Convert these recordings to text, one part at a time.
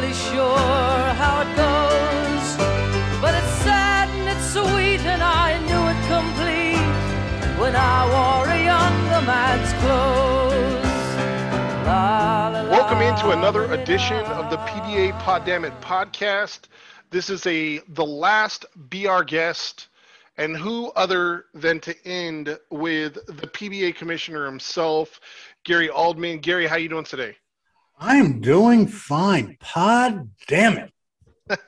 really sure how it goes. But it's sad and it's sweet, and I knew it complete when I wore a younger man's clothes. La, la, la, Welcome into another edition of the PBA Poddamit podcast. This is a the last Be Our Guest, and who other than to end with the PBA commissioner himself, Gary Aldman. Gary, how you doing today? I'm doing fine. Pod damn it.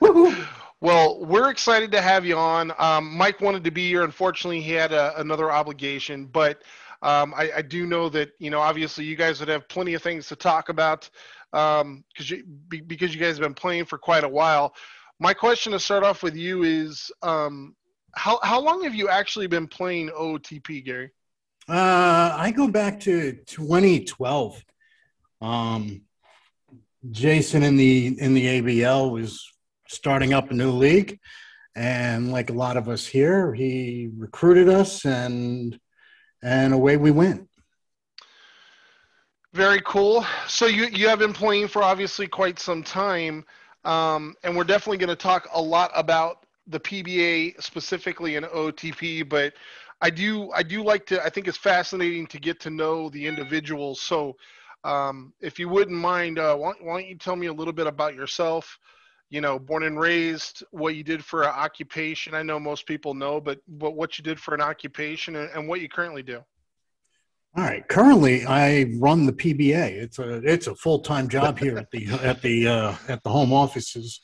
Well, we're excited to have you on. Um, Mike wanted to be here. Unfortunately, he had a, another obligation, but um, I, I, do know that you know obviously you guys would have plenty of things to talk about because um, you be, because you guys have been playing for quite a while. My question to start off with you is um, how how long have you actually been playing OOTP, Gary? Uh, I go back to 2012. Um, Jason in the in the ABL was starting up a new league, and like a lot of us here, he recruited us, and and away we went. Very cool. So you you have been playing for obviously quite some time, um, and we're definitely going to talk a lot about the PBA specifically in OOTP. But I do I do like to I think it's fascinating to get to know the individuals. So um, if you wouldn't mind, uh, why, why, don't you tell me a little bit about yourself? You know, born and raised, what you did for an occupation. I know most people know, but, but what you did for an occupation and, and what you currently do. All right. Currently, I run the PBA. It's a it's a full time job here at the at the uh, at the home offices.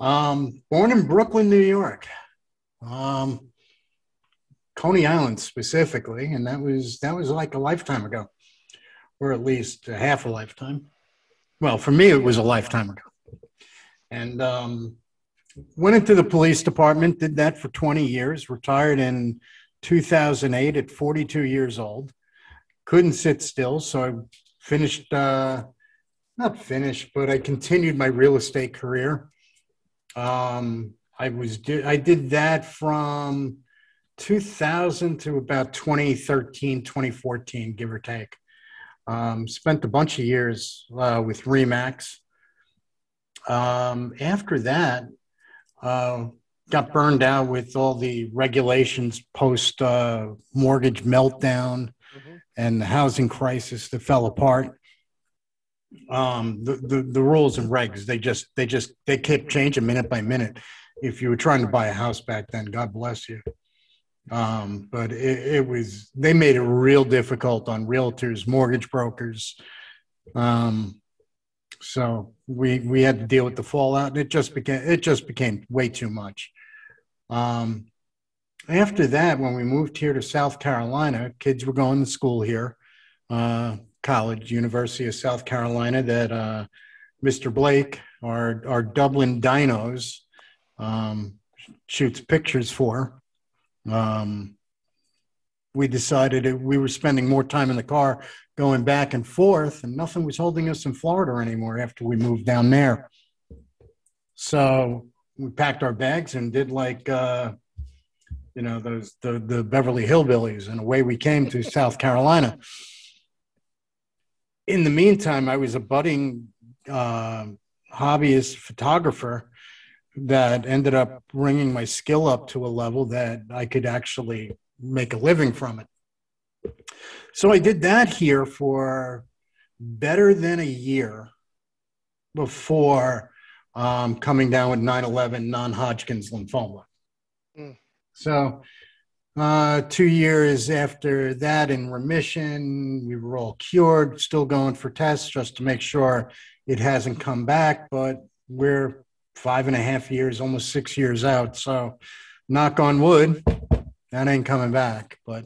Um, born in Brooklyn, New York, um, Coney Island specifically, and that was that was like a lifetime ago or at least a half a lifetime. Well, for me, it was a lifetime ago. And um, went into the police department, did that for 20 years, retired in 2008 at 42 years old. Couldn't sit still, so I finished, uh, not finished, but I continued my real estate career. Um, I was I did that from 2000 to about 2013, 2014, give or take. Um, spent a bunch of years uh, with Remax. Um, after that, uh, got burned out with all the regulations post uh, mortgage meltdown mm-hmm. and the housing crisis that fell apart. Um, the, the, the rules and regs they just they just they kept changing minute by minute. If you were trying to buy a house back then, God bless you. Um, but it, it, was they made it real difficult on realtors, mortgage brokers. Um, so we we had to deal with the fallout, and it just became it just became way too much. Um, after that, when we moved here to South Carolina, kids were going to school here, uh, college, University of South Carolina. That uh, Mr. Blake, our our Dublin Dinos, um, shoots pictures for um, we decided it, we were spending more time in the car going back and forth, and nothing was holding us in Florida anymore after we moved down there. So we packed our bags and did like, uh, you know, those the the Beverly Hillbillies, and away we came to South Carolina. In the meantime, I was a budding uh, hobbyist photographer that ended up bringing my skill up to a level that I could actually make a living from it. So I did that here for better than a year before um, coming down with 9 11 non Hodgkin's lymphoma. Mm. So, uh, two years after that in remission, we were all cured, still going for tests just to make sure it hasn't come back, but we're five and a half years, almost six years out. So, knock on wood, that ain't coming back. But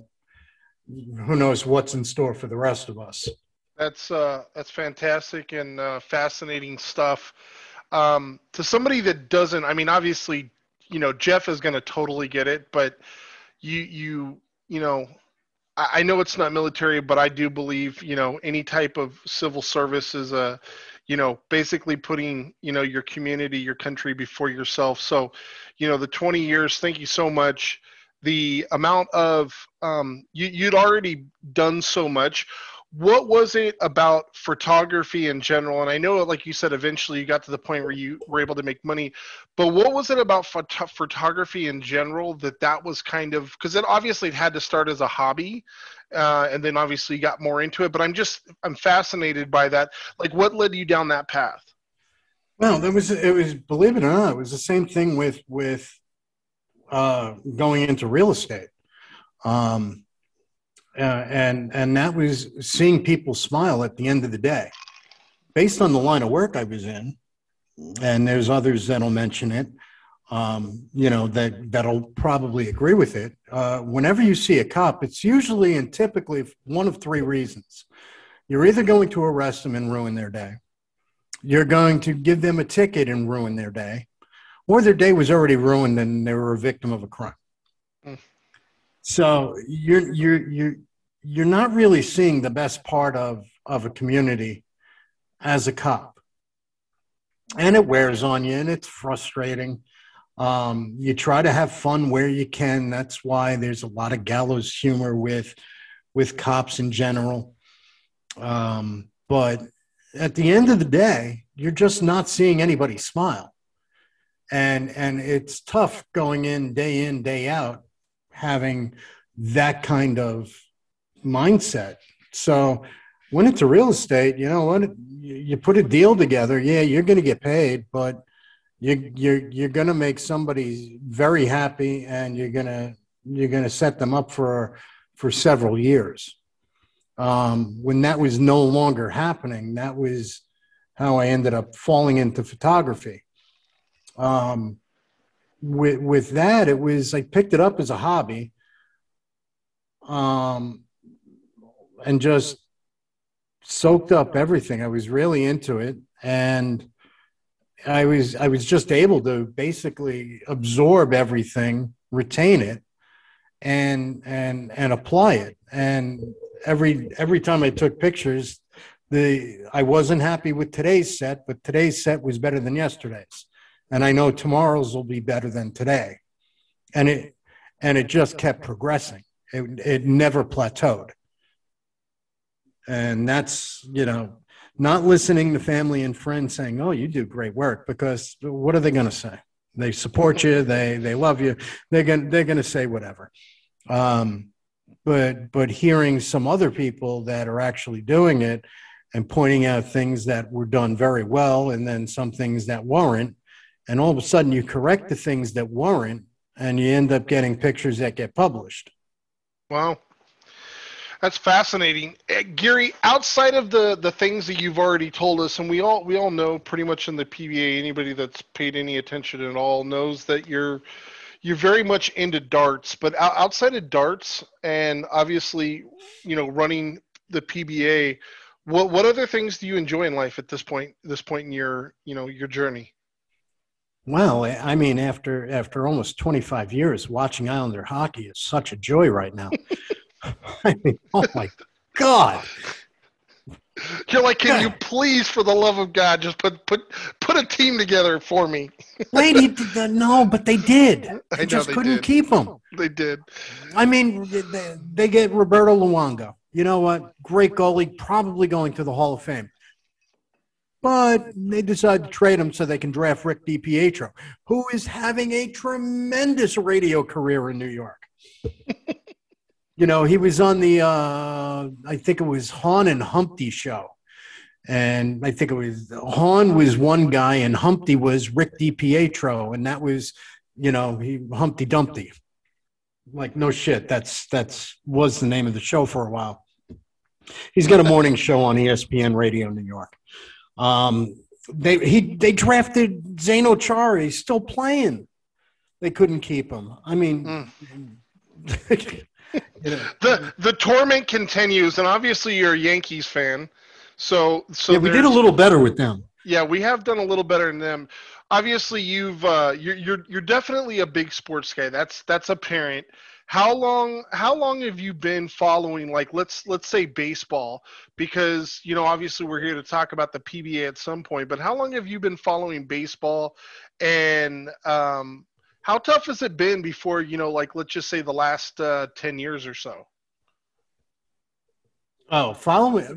who knows what's in store for the rest of us? That's uh, that's fantastic and uh, fascinating stuff. Um, to somebody that doesn't, I mean, obviously, you know, Jeff is going to totally get it, but you you you know, I know it's not military, but I do believe you know any type of civil service is a you know basically putting you know your community your country before yourself. So you know the 20 years thank you so much. The amount of um, you, you'd already done so much what was it about photography in general? And i know like you said eventually you got to the point where you were able to make money but what was it about photo- photography in general that that was kind of because it obviously it had to start as a hobby uh, and then obviously you got more into it but i'm just i'm fascinated by that. Like what led you down that path? Well there was it was believe it or not it was the same thing with with uh, going into real estate. Um, uh, and and that was seeing people smile at the end of the day. Based on the line of work i was in and there's others that'll mention it um, you know that that'll probably agree with it uh, whenever you see a cop it's usually and typically one of three reasons. You're either going to arrest them and ruin their day. You're going to give them a ticket and ruin their day. Or their day was already ruined and they were a victim of a crime. Mm. So you're you're you're you're not really seeing the best part of of a community as a cop, and it wears on you, and it's frustrating. Um, you try to have fun where you can. That's why there's a lot of gallows humor with with cops in general. Um, but at the end of the day, you're just not seeing anybody smile, and and it's tough going in day in day out having that kind of mindset. So when it's a real estate, you know what? You put a deal together. Yeah, you're going to get paid, but you, you're you're going to make somebody very happy, and you're gonna you're going to set them up for for several years. Um, when that was no longer happening, that was how I ended up falling into photography. Um, with with that, it was I picked it up as a hobby, um, and just soaked up everything. I was really into it, and I was I was just able to basically absorb everything, retain it, and and and apply it. And every every time I took pictures, the I wasn't happy with today's set, but today's set was better than yesterday's and I know tomorrow's will be better than today. And it and it just kept progressing. It it never plateaued. And that's, you know, not listening to family and friends saying, "Oh, you do great work," because what are they going to say? They support you, they they love you. They're going they're going to say whatever. Um, but but hearing some other people that are actually doing it and pointing out things that were done very well and then some things that weren't and all of a sudden you correct the things that weren't and you end up getting pictures that get published. Wow. That's fascinating. Uh, gary outside of the the things that you've already told us and we all we all know pretty much in the pba anybody that's paid any attention at all knows that you're you're very much into darts but outside of darts and obviously you know running the pba what what other things do you enjoy in life at this point this point in your you know your journey well, I mean, after after almost 25 years, watching Islander hockey is such a joy right now. I mean, oh my God. You're like, can you please, for the love of God, just put put put a team together for me? Lady, no, but they did. They just they couldn't did. keep them. They did. I mean, they, they get Roberto Luongo. You know what? Great goalie, probably going to the Hall of Fame but they decide to trade him so they can draft Rick DiPietro, who is having a tremendous radio career in New York. you know, he was on the, uh, I think it was Hahn and Humpty show. And I think it was Hahn was one guy and Humpty was Rick DiPietro. And that was, you know, he Humpty Dumpty. Like, no shit. That's, that's was the name of the show for a while. He's got a morning show on ESPN Radio New York. Um, they he they drafted Zdeno Chara. He's still playing. They couldn't keep him. I mean, mm. the the torment continues, and obviously you're a Yankees fan, so so yeah, we did a little better with them. Yeah, we have done a little better than them. Obviously, you've uh, you're you're you're definitely a big sports guy. That's that's apparent how long how long have you been following like let's let's say baseball because you know obviously we're here to talk about the pba at some point but how long have you been following baseball and um, how tough has it been before you know like let's just say the last uh, 10 years or so Oh, follow it.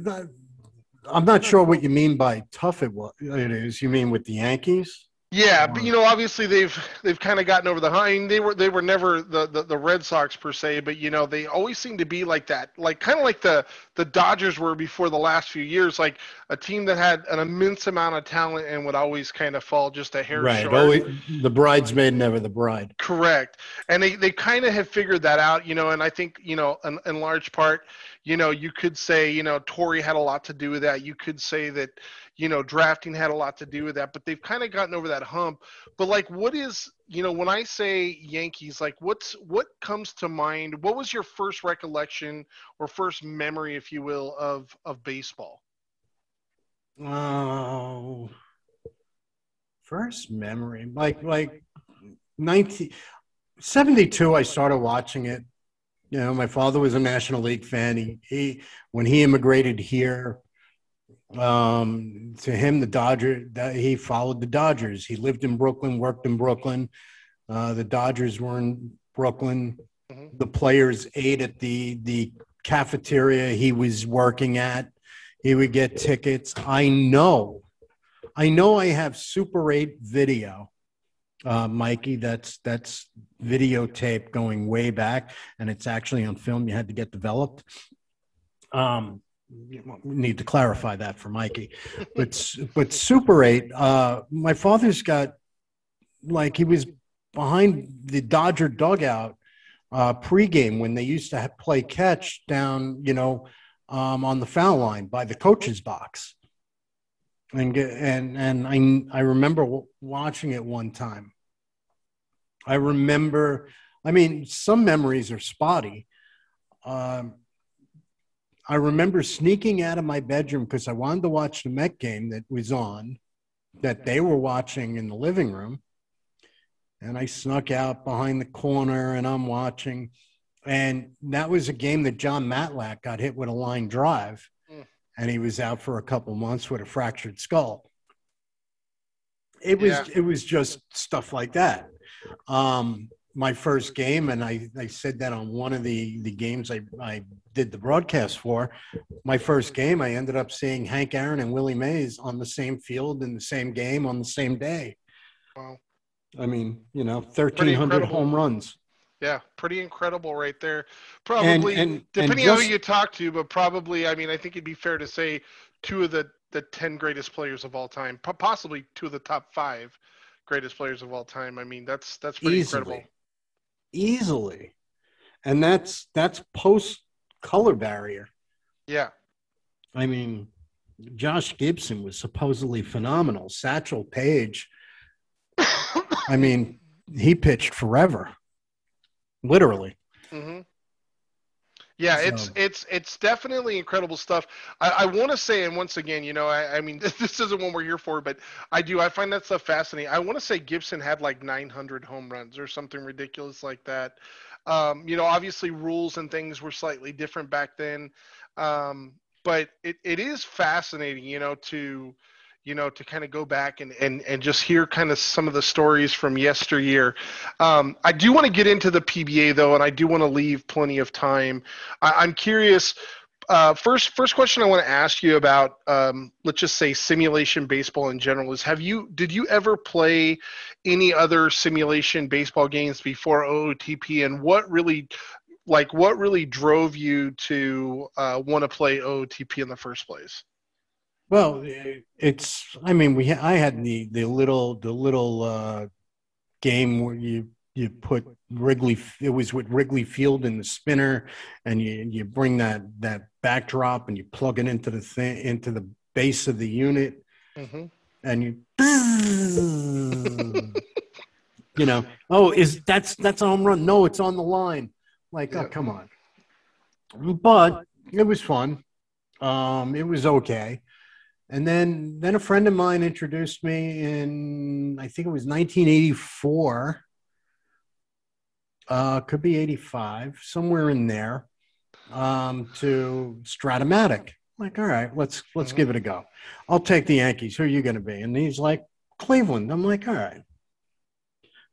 I'm not sure what you mean by tough it was. It is. You mean with the Yankees? Yeah, but um, you know, obviously they've they've kind of gotten over the. I mean, they were they were never the, the, the Red Sox per se, but you know, they always seem to be like that, like kind of like the the Dodgers were before the last few years, like a team that had an immense amount of talent and would always kind of fall just a hair right. short. Always, the bridesmaid, never the bride. Correct, and they they kind of have figured that out, you know, and I think you know, in, in large part, you know, you could say, you know, Torre had a lot to do with that. You could say that you know, drafting had a lot to do with that, but they've kind of gotten over that hump. But like, what is, you know, when I say Yankees, like, what's what comes to mind? What was your first recollection or first memory, if you will, of of baseball? Oh, first memory, like like 1972. I started watching it. You know, my father was a National League fan. He, he when he immigrated here, um, to him, the Dodger, he followed the Dodgers. He lived in Brooklyn, worked in Brooklyn. Uh, the Dodgers were in Brooklyn. Mm-hmm. The players ate at the the cafeteria he was working at. He would get tickets. I know, I know. I have Super Eight video, uh, Mikey. That's that's videotape going way back, and it's actually on film. You had to get developed. Um, need to clarify that for Mikey. But but Super Eight, uh, my father's got like he was behind the Dodger dugout uh, pregame when they used to play catch down, you know, um, on the foul line by the coach's box. And and and I I remember watching it one time. I remember, I mean, some memories are spotty. Um, I remember sneaking out of my bedroom because I wanted to watch the Met game that was on, that they were watching in the living room. And I snuck out behind the corner and I'm watching. And that was a game that Jon Matlack got hit with a line drive. Mm. And he was out for a couple months with a fractured skull. It was yeah. it was just stuff like that. Um, my first game, and I, I said that on one of the, the games I, I did the broadcast for. My first game, I ended up seeing Hank Aaron and Willie Mays on the same field in the same game on the same day. Wow. I mean, you know, 1,300 home runs. Yeah, pretty incredible right there. Probably, and, and, depending and just, on who you talk to, but probably, I mean, I think it'd be fair to say two of the, the 10 greatest players of all time, possibly two of the top five greatest players of all time. I mean, that's that's pretty easily, incredible. Easily, and that's that's post color barrier. Yeah. I mean, Josh Gibson was supposedly phenomenal. Satchel Paige, I mean, he pitched forever, literally. Mm-hmm. Yeah, so. it's it's it's definitely incredible stuff. I, I want to say, and once again, you know, I, I mean, this isn't what we're here for, but I do. I find that stuff fascinating. I want to say Gibson had like 900 home runs or something ridiculous like that. Um, you know, obviously rules and things were slightly different back then, um, but it, it is fascinating, you know, to you know, to kind of go back and, and, and just hear kind of some of the stories from yesteryear. Um, I do want to get into the PBA though, and I do want to leave plenty of time. I, am curious. Uh, first, first question I want to ask you about, um, let's just say simulation baseball in general is: Have you, did you ever play any other simulation baseball games before OOTP, and what really, like, what really drove you to uh, want to play OOTP in the first place? Well, it's. I mean, we. I had the the little the little uh, game where you you put Wrigley. It was with Wrigley Field in the spinner, and you you bring that that backdrop and you plug it into the thing into the base of the unit, mm-hmm. and you. you know, oh, is that's that's a home run? No, it's on the line. Like, oh, yeah. oh, come on. But it was fun. Um, it was okay. And then then a friend of mine introduced me in I think it was 1984. Uh, could be 85, somewhere in there, um, to Strat-O-Matic. Like, all right, let's let's mm-hmm. give it a go. I'll take the Yankees. Who are you going to be? And he's like, Cleveland. I'm like, all right.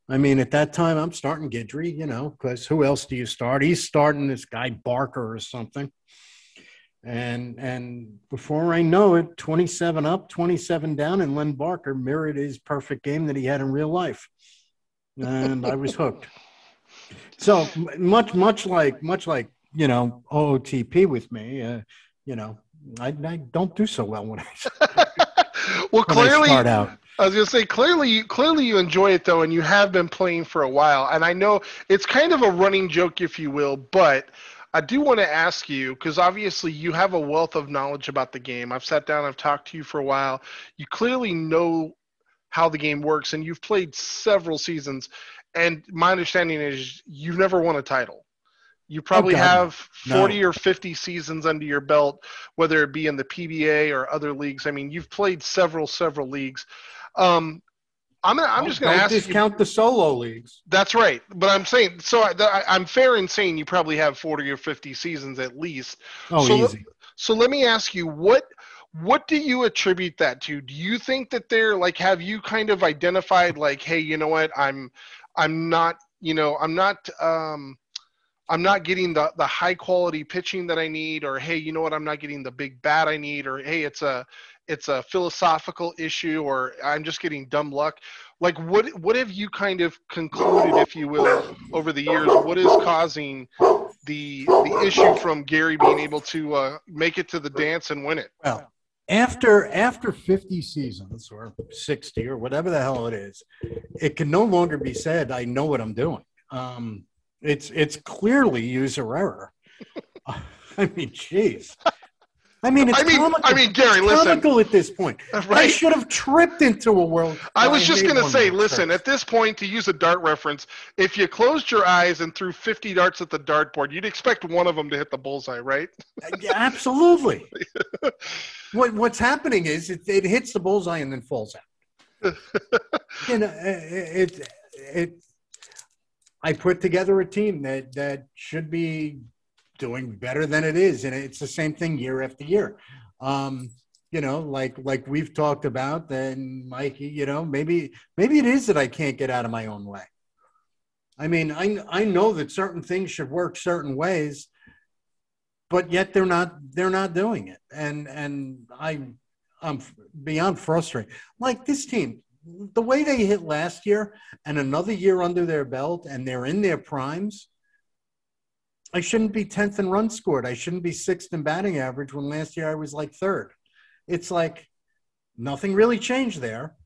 I mean, at that time, I'm starting Guidry, you know, because who else do you start? He's starting this guy Barker or something. And and before I know it, 27 up, 27 down, and Len Barker mirrored his perfect game that he had in real life. And I was hooked. So much, much like, much like you know, OOTP with me, uh, you know, I, I, don't do so well when I. well, clearly, I, I was gonna say clearly, clearly you enjoy it though, and you have been playing for a while. And I know it's kind of a running joke, if you will, but I do want to ask you because obviously you have a wealth of knowledge about the game. I've sat down, I've talked to you for a while. You clearly know how the game works, and you've played several seasons. And my understanding is you've never won a title. You probably oh, have 40 no. or 50 seasons under your belt, whether it be in the PBA or other leagues. I mean, you've played several, several leagues. Um, I'm, I'm just going to ask discount you, the solo leagues. That's right, but I'm saying so. I, am fair in saying you probably have 40 or 50 seasons at least. Oh, so, easy. So let me ask you what what do you attribute that to? Do you think that they're like have you kind of identified like, hey, you know what, I'm I'm not you know I'm not um I'm not getting the the high quality pitching that I need, or hey, you know what, I'm not getting the big bat I need, or hey, it's a it's a philosophical issue or I'm just getting dumb luck. Like what what have you kind of concluded, if you will, over the years? What is causing the the issue from Gary being able to uh, make it to the dance and win it? Well, after after 50 seasons or 60 or whatever the hell it is, it can no longer be said I know what I'm doing. Um, it's it's clearly user error. I mean, jeez. I mean, it's I mean, comical. I mean, Gary, it's listen. Comical at this point. Right? I should have tripped into a world. I was just going to say, listen. At this point, to use a dart reference, if you closed your eyes and threw 50 darts at the dartboard, you'd expect one of them to hit the bullseye, right? Uh, yeah, absolutely. what What's happening is it, it hits the bullseye and then falls out. you know, it, it it. I put together a team that that should be doing better than it is, and it's the same thing year after year. Um, you know, like like we've talked about, then Mikey, you know, maybe maybe it is that I can't get out of my own way. I mean, I I know that certain things should work certain ways, but yet they're not they're not doing it, and and I I'm beyond frustrated. Like this team, the way they hit last year, and another year under their belt, and they're in their primes I shouldn't be 10th in runs scored. I shouldn't be sixth in batting average when last year I was like third. It's like nothing really changed there.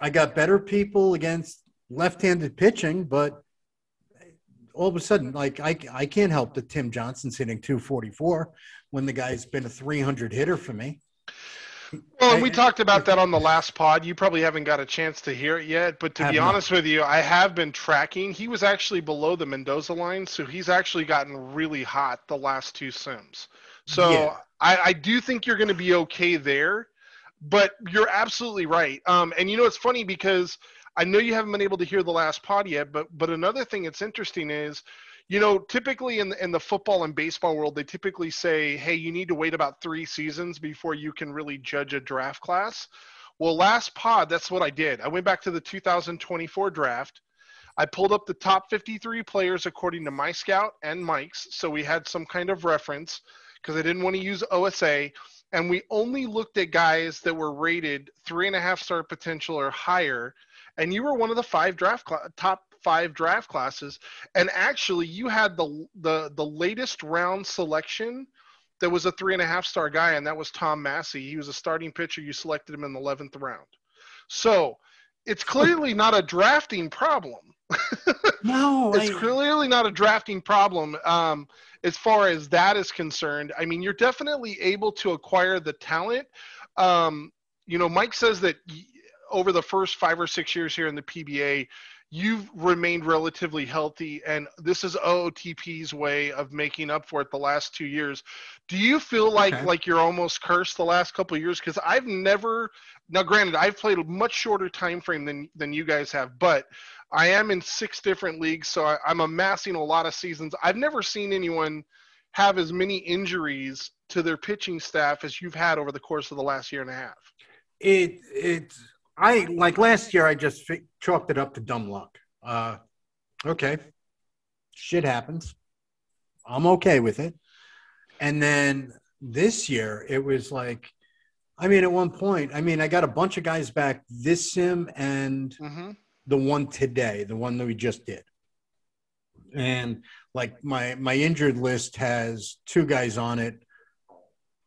I got better people against left handed pitching, but all of a sudden, like I, I can't help that Tim Johnson's hitting 244 when the guy's been a 300 hitter for me. Well, and we talked about that on the last pod. You probably haven't got a chance to hear it yet, but to be honest with you, I have been tracking. He was actually below the Mendoza line, so he's actually gotten really hot the last two sims. So yeah. I, I do think you're going to be okay there, but you're absolutely right. Um, and you know, it's funny because I know you haven't been able to hear the last pod yet, but but another thing that's interesting is you know, typically in the, in the football and baseball world, they typically say, hey, you need to wait about three seasons before you can really judge a draft class. Well, last pod, that's what I did. I went back to the 2024 draft. I pulled up the top 53 players according to my scout and Mike's, so we had some kind of reference because I didn't want to use OSA. And we only looked at guys that were rated three and a half star potential or higher. And you were one of the five draft cl- top five draft classes, and actually you had the the the latest round selection that was a three and a half star guy, and that was Tom Massey. He was a starting pitcher. You selected him in the eleventh round. So it's clearly not a drafting problem. no, it's I... clearly not a drafting problem. Um, as far as that is concerned, I mean, you're definitely able to acquire the talent. Um, you know, Mike says that over the first five or six years here in the PBA, you've remained relatively healthy and this is OOTP's way of making up for it the last 2 years. Do you feel like okay. like you're almost cursed the last couple years cuz I've never now granted I've played a much shorter time frame than than you guys have, but I am in six different leagues so I, I'm amassing a lot of seasons. I've never seen anyone have as many injuries to their pitching staff as you've had over the course of the last year and a half. It it's I like last year. I just chalked it up to dumb luck. Uh, okay, shit happens. I'm okay with it. And then this year, it was like, I mean, at one point, I mean, I got a bunch of guys back this sim and hmm the one today, the one that we just did. And like my my injured list has two guys on it,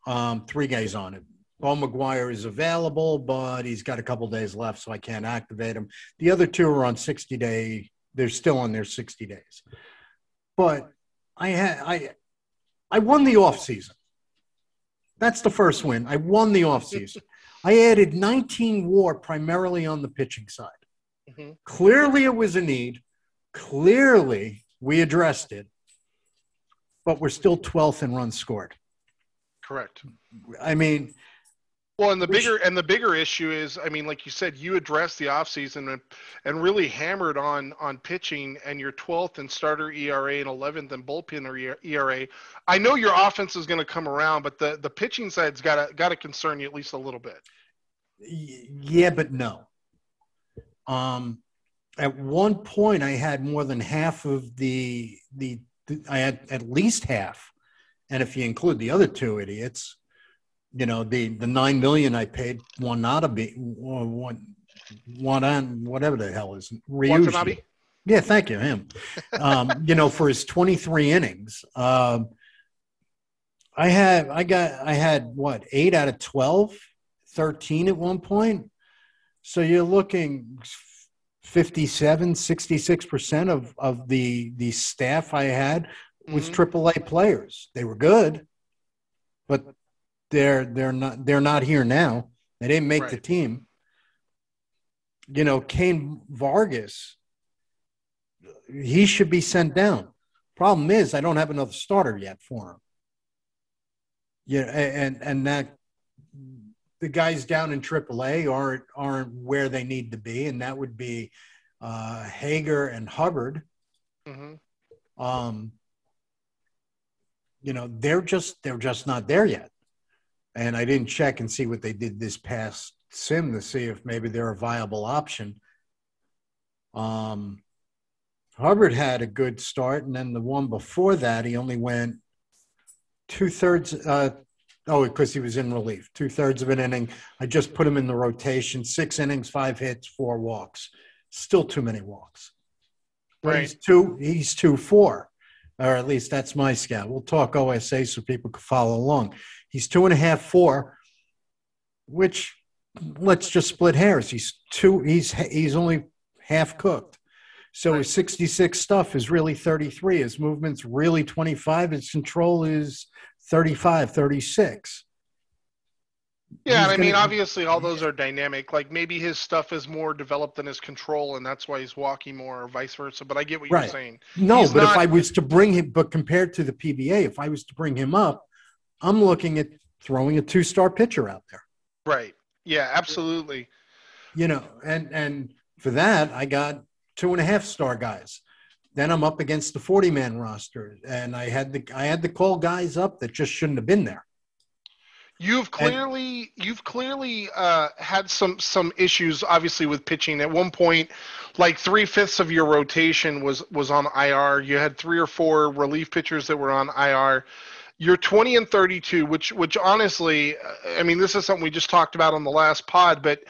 um, three guys on it. Paul McGuire is available, but he's got a couple days left, so I can't activate him. The other two are on 60 day, they're still on their 60 days. But I had I I won the off season. That's the first win. I won the off season. I added 19 war primarily on the pitching side. Mhm. Clearly, it was a need. Clearly, we addressed it, but we're still 12th in runs scored. Correct. I mean, Well, and the bigger and the bigger issue is, I mean, like you said, you addressed the offseason and and really hammered on on pitching, and your 12th and starter ERA and 11th and bullpen or ERA. I know your offense is going to come around, but the the pitching side's got to got to concern you at least a little bit. yeah, but no. Um, at one point, I had more than half of the the. the I had at least half, and if you include the other two idiots, you know the the nine million I paid Watanabe, one one on whatever the hell is Ryuji. Yeah, thank you, him. Um, you know, for his 23 innings. Um, I had, I got, I had what, eight out of 12, 13 at one point. So you're looking 57, 66% of, of the, the staff I had was Mhm. triple A players. They were good, but they're, they're not, they're not here now. They didn't make the team. You know, Kane Vargas, he should be sent down. Problem is, I don't have another starter yet for him. Yeah, and and that the guys down in AAA aren't aren't where they need to be, and that would be uh, Hager and Hubbard. Mhm. Um, you know, they're just they're just not there yet. And I didn't check and see what they did this past sim to see if maybe they're a viable option. Um, Hubbard had a good start, and then the one before that, he only went two thirds. Uh, oh, because he was in relief, two thirds of an inning. I just put him in the rotation. Six innings, five hits, four walks. Still too many walks. But He's two. He's two four, or at least that's my scout. We'll talk OSA so people can follow along. He's two and a half four, which let's just split hairs. He's two. He's he's only half cooked. So his 66 stuff is really 33. His movement's really 25. His control is 35, 36. Yeah, I mean, obviously, all those are dynamic. Like maybe his stuff is more developed than his control, and that's why he's walking more, or vice versa. But I get what Right. you're saying. No, He's but not- if I was to bring him, but compared to the PBA, if I was to bring him up, I'm looking at throwing a two star pitcher out there. Right. Yeah, absolutely. you know, and and for that I got two and a half star guys. Then I'm up against the 40 man roster, and I had the I had to call guys up that just shouldn't have been there. You've clearly you've clearly uh, had some some issues, obviously, with pitching. At one point, like three fifths of your rotation was was on IR. You had three or four relief pitchers that were on IR. You're 20 and 32, which which honestly, uh, I mean, this is something we just talked about on the last pod, but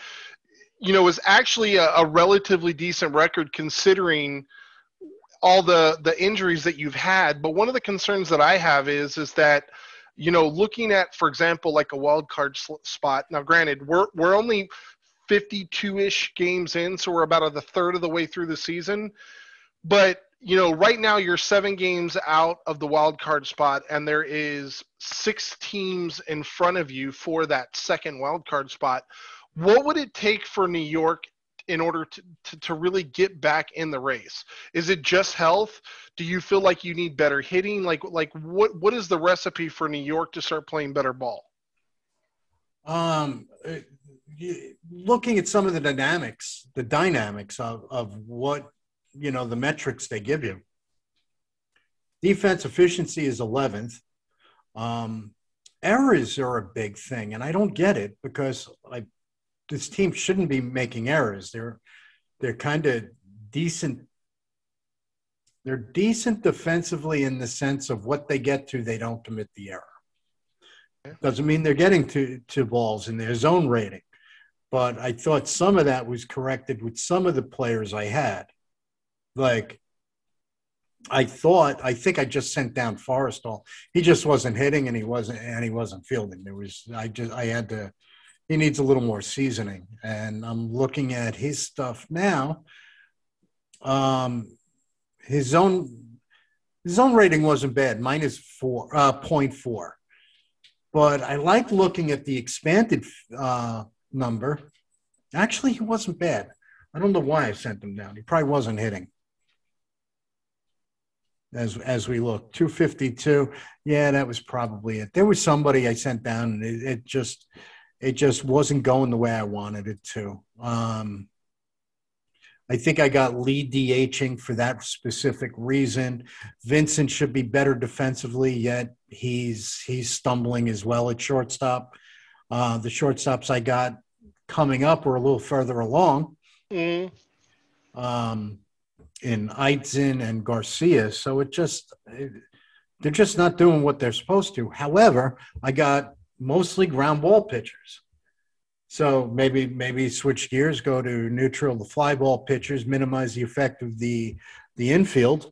you know, is actually a, a relatively decent record considering all the the injuries that you've had. But one of the concerns that I have is is that you know, looking at, for example, like a wild card spot. Now, granted, we're we're only 52-ish games in, so we're about a, third of the way through the season. But you know, right now you're seven games out of the wild card spot, and there is six teams in front of you for that second wild card spot. What would it take for New York in order to, to, to really get back in the race? Is it just health? Do you feel like you need better hitting? Like like what what is the recipe for New York to start playing better ball? Um, looking at some of the dynamics, the dynamics of of what you know the metrics they give you. Defense efficiency is 11th. Um, errors are a big thing, and I don't get it because like this team shouldn't be making errors. They're they're kind of decent. They're decent defensively in the sense of what they get to, they don't commit the error. Doesn't mean they're getting to, to balls in their zone rating. But I thought some of that was corrected with some of the players I had. Like, I thought, I think I just sent down Forrestall. He just wasn't hitting and he wasn't, and he wasn't fielding. There was, I just, I had to, he needs a little more seasoning. And I'm looking at his stuff now. Um, his own, his own rating wasn't bad, minus four, uh, 0.4 but I like looking at the expanded uh, number. Actually, he wasn't bad. I don't know why I sent him down. He probably wasn't hitting. As as we look, two fifty two. Yeah, that was probably it. There was somebody I sent down, and it, it just it just wasn't going the way I wanted it to. Um, I think I got lead DHing for that specific reason. Vincent should be better defensively, yet he's he's stumbling as well at shortstop. Uh, the shortstops I got coming up are a little further along. Mm. Um, in Eitzen and Garcia, so it just they're just not doing what they're supposed to. However, I got mostly ground ball pitchers. So maybe maybe switch gears, go to neutral, the fly ball pitchers, minimize the effect of the the infield,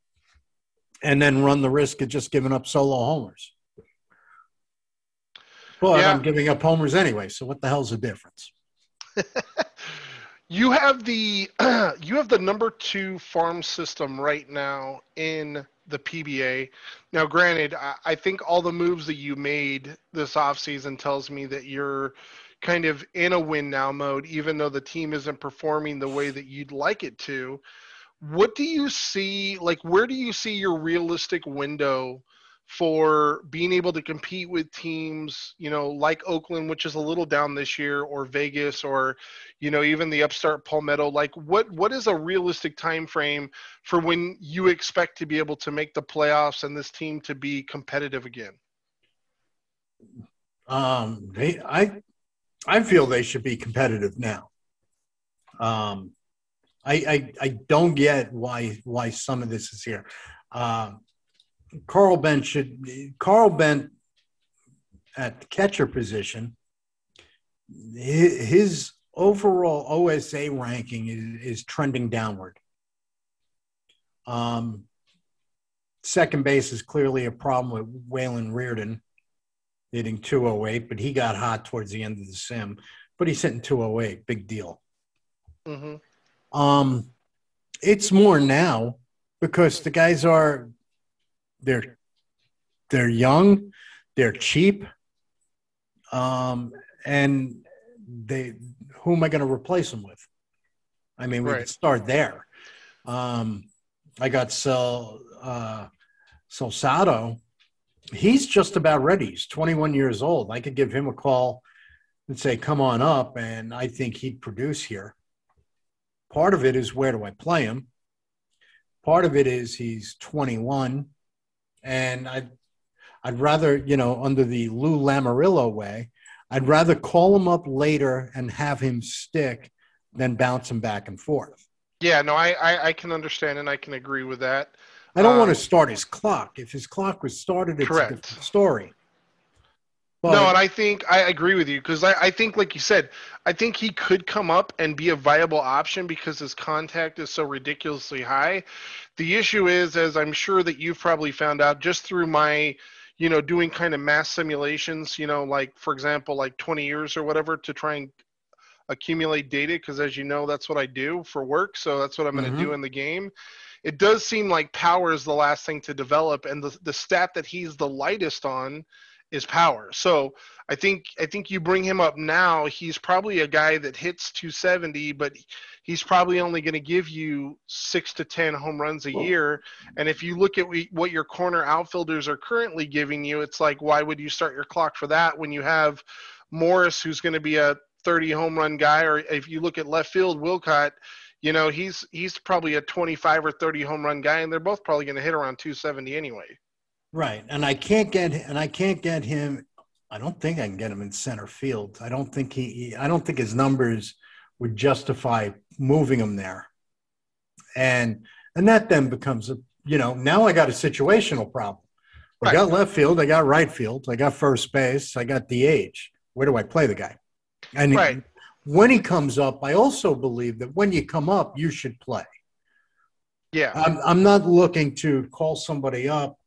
and then run the risk of just giving up solo homers. But yeah. I'm giving up homers anyway, so what the hell's the difference? you have the you have the number two farm system right now in the PBA. Now, granted, I, I think all the moves that you made this offseason tells me that you're kind of in a win now mode, even though the team isn't performing the way that you'd like it to. What do you see? Like, where do you see your realistic window for being able to compete with teams, you know, like Oakland, which is a little down this year, or Vegas, or you know, even the upstart Palmetto? Like, what what is a realistic time frame for when you expect to be able to make the playoffs and this team to be competitive again? Um, they, I I feel they should be competitive now. Um, I, I, I don't get why why some of this is here. Uh, Carl Bent should Carl Bent at the catcher position. His, overall OSA ranking is, is trending downward. Um, second base is clearly a problem with Waylon Reardon hitting 208, but he got hot towards the end of the sim. But he's hitting 208, big deal. Mm-hmm. Um, it's more now because the guys are they're they're young, they're cheap, um, and they who am I going to replace them with? I mean, we right. could start there. Um, I got Sel uh, Salsado he's just about ready. He's 21 years old. I could give him a call and say, come on up. And I think he'd produce here. Part of it is where do I play him? Part of it is he's 21. And I'd, I'd rather, you know, under the Lou Lamoriello way, I'd rather call him up later and have him stick than bounce him back and forth. Yeah, no, I, I, I can understand and I can agree with that. I don't um, want to start his clock. If his clock was started, it's correct. a different story. No, and I think I agree with you because I, I think, like you said, I think he could come up and be a viable option because his contact is so ridiculously high. The issue is, as I'm sure that you've probably found out just through my, you know, doing kind of mass simulations, you know, like for example, like 20 years or whatever to try and accumulate data because as you know, that's what I do for work. So that's what I'm going to mm-hmm. do in the game it does seem like power is the last thing to develop, and the the stat that he's the lightest on is power. So I think I think you bring him up now. He's probably a guy that hits 270, but he's probably only going to give you six to ten home runs a year. And if you look at what your corner outfielders are currently giving you, it's like why would you start your clock for that when you have Morris, who's going to be a 30 home run guy, or if you look at left field, Wilcott you know, he's he's probably a 25 or 30 home run guy, and they're both probably going to hit around 270 anyway. Right, and I can't get and I can't get him. I don't think I can get him in center field. I don't think he. I don't think his numbers would justify moving him there, and and that then becomes a you know now I got a situational problem. I got left field, I got right field, I got first base, I got DH. Where do I play the guy? And Right. when he comes up, I also believe that when you come up, you should play. Yeah, I'm, I'm not looking to call somebody up,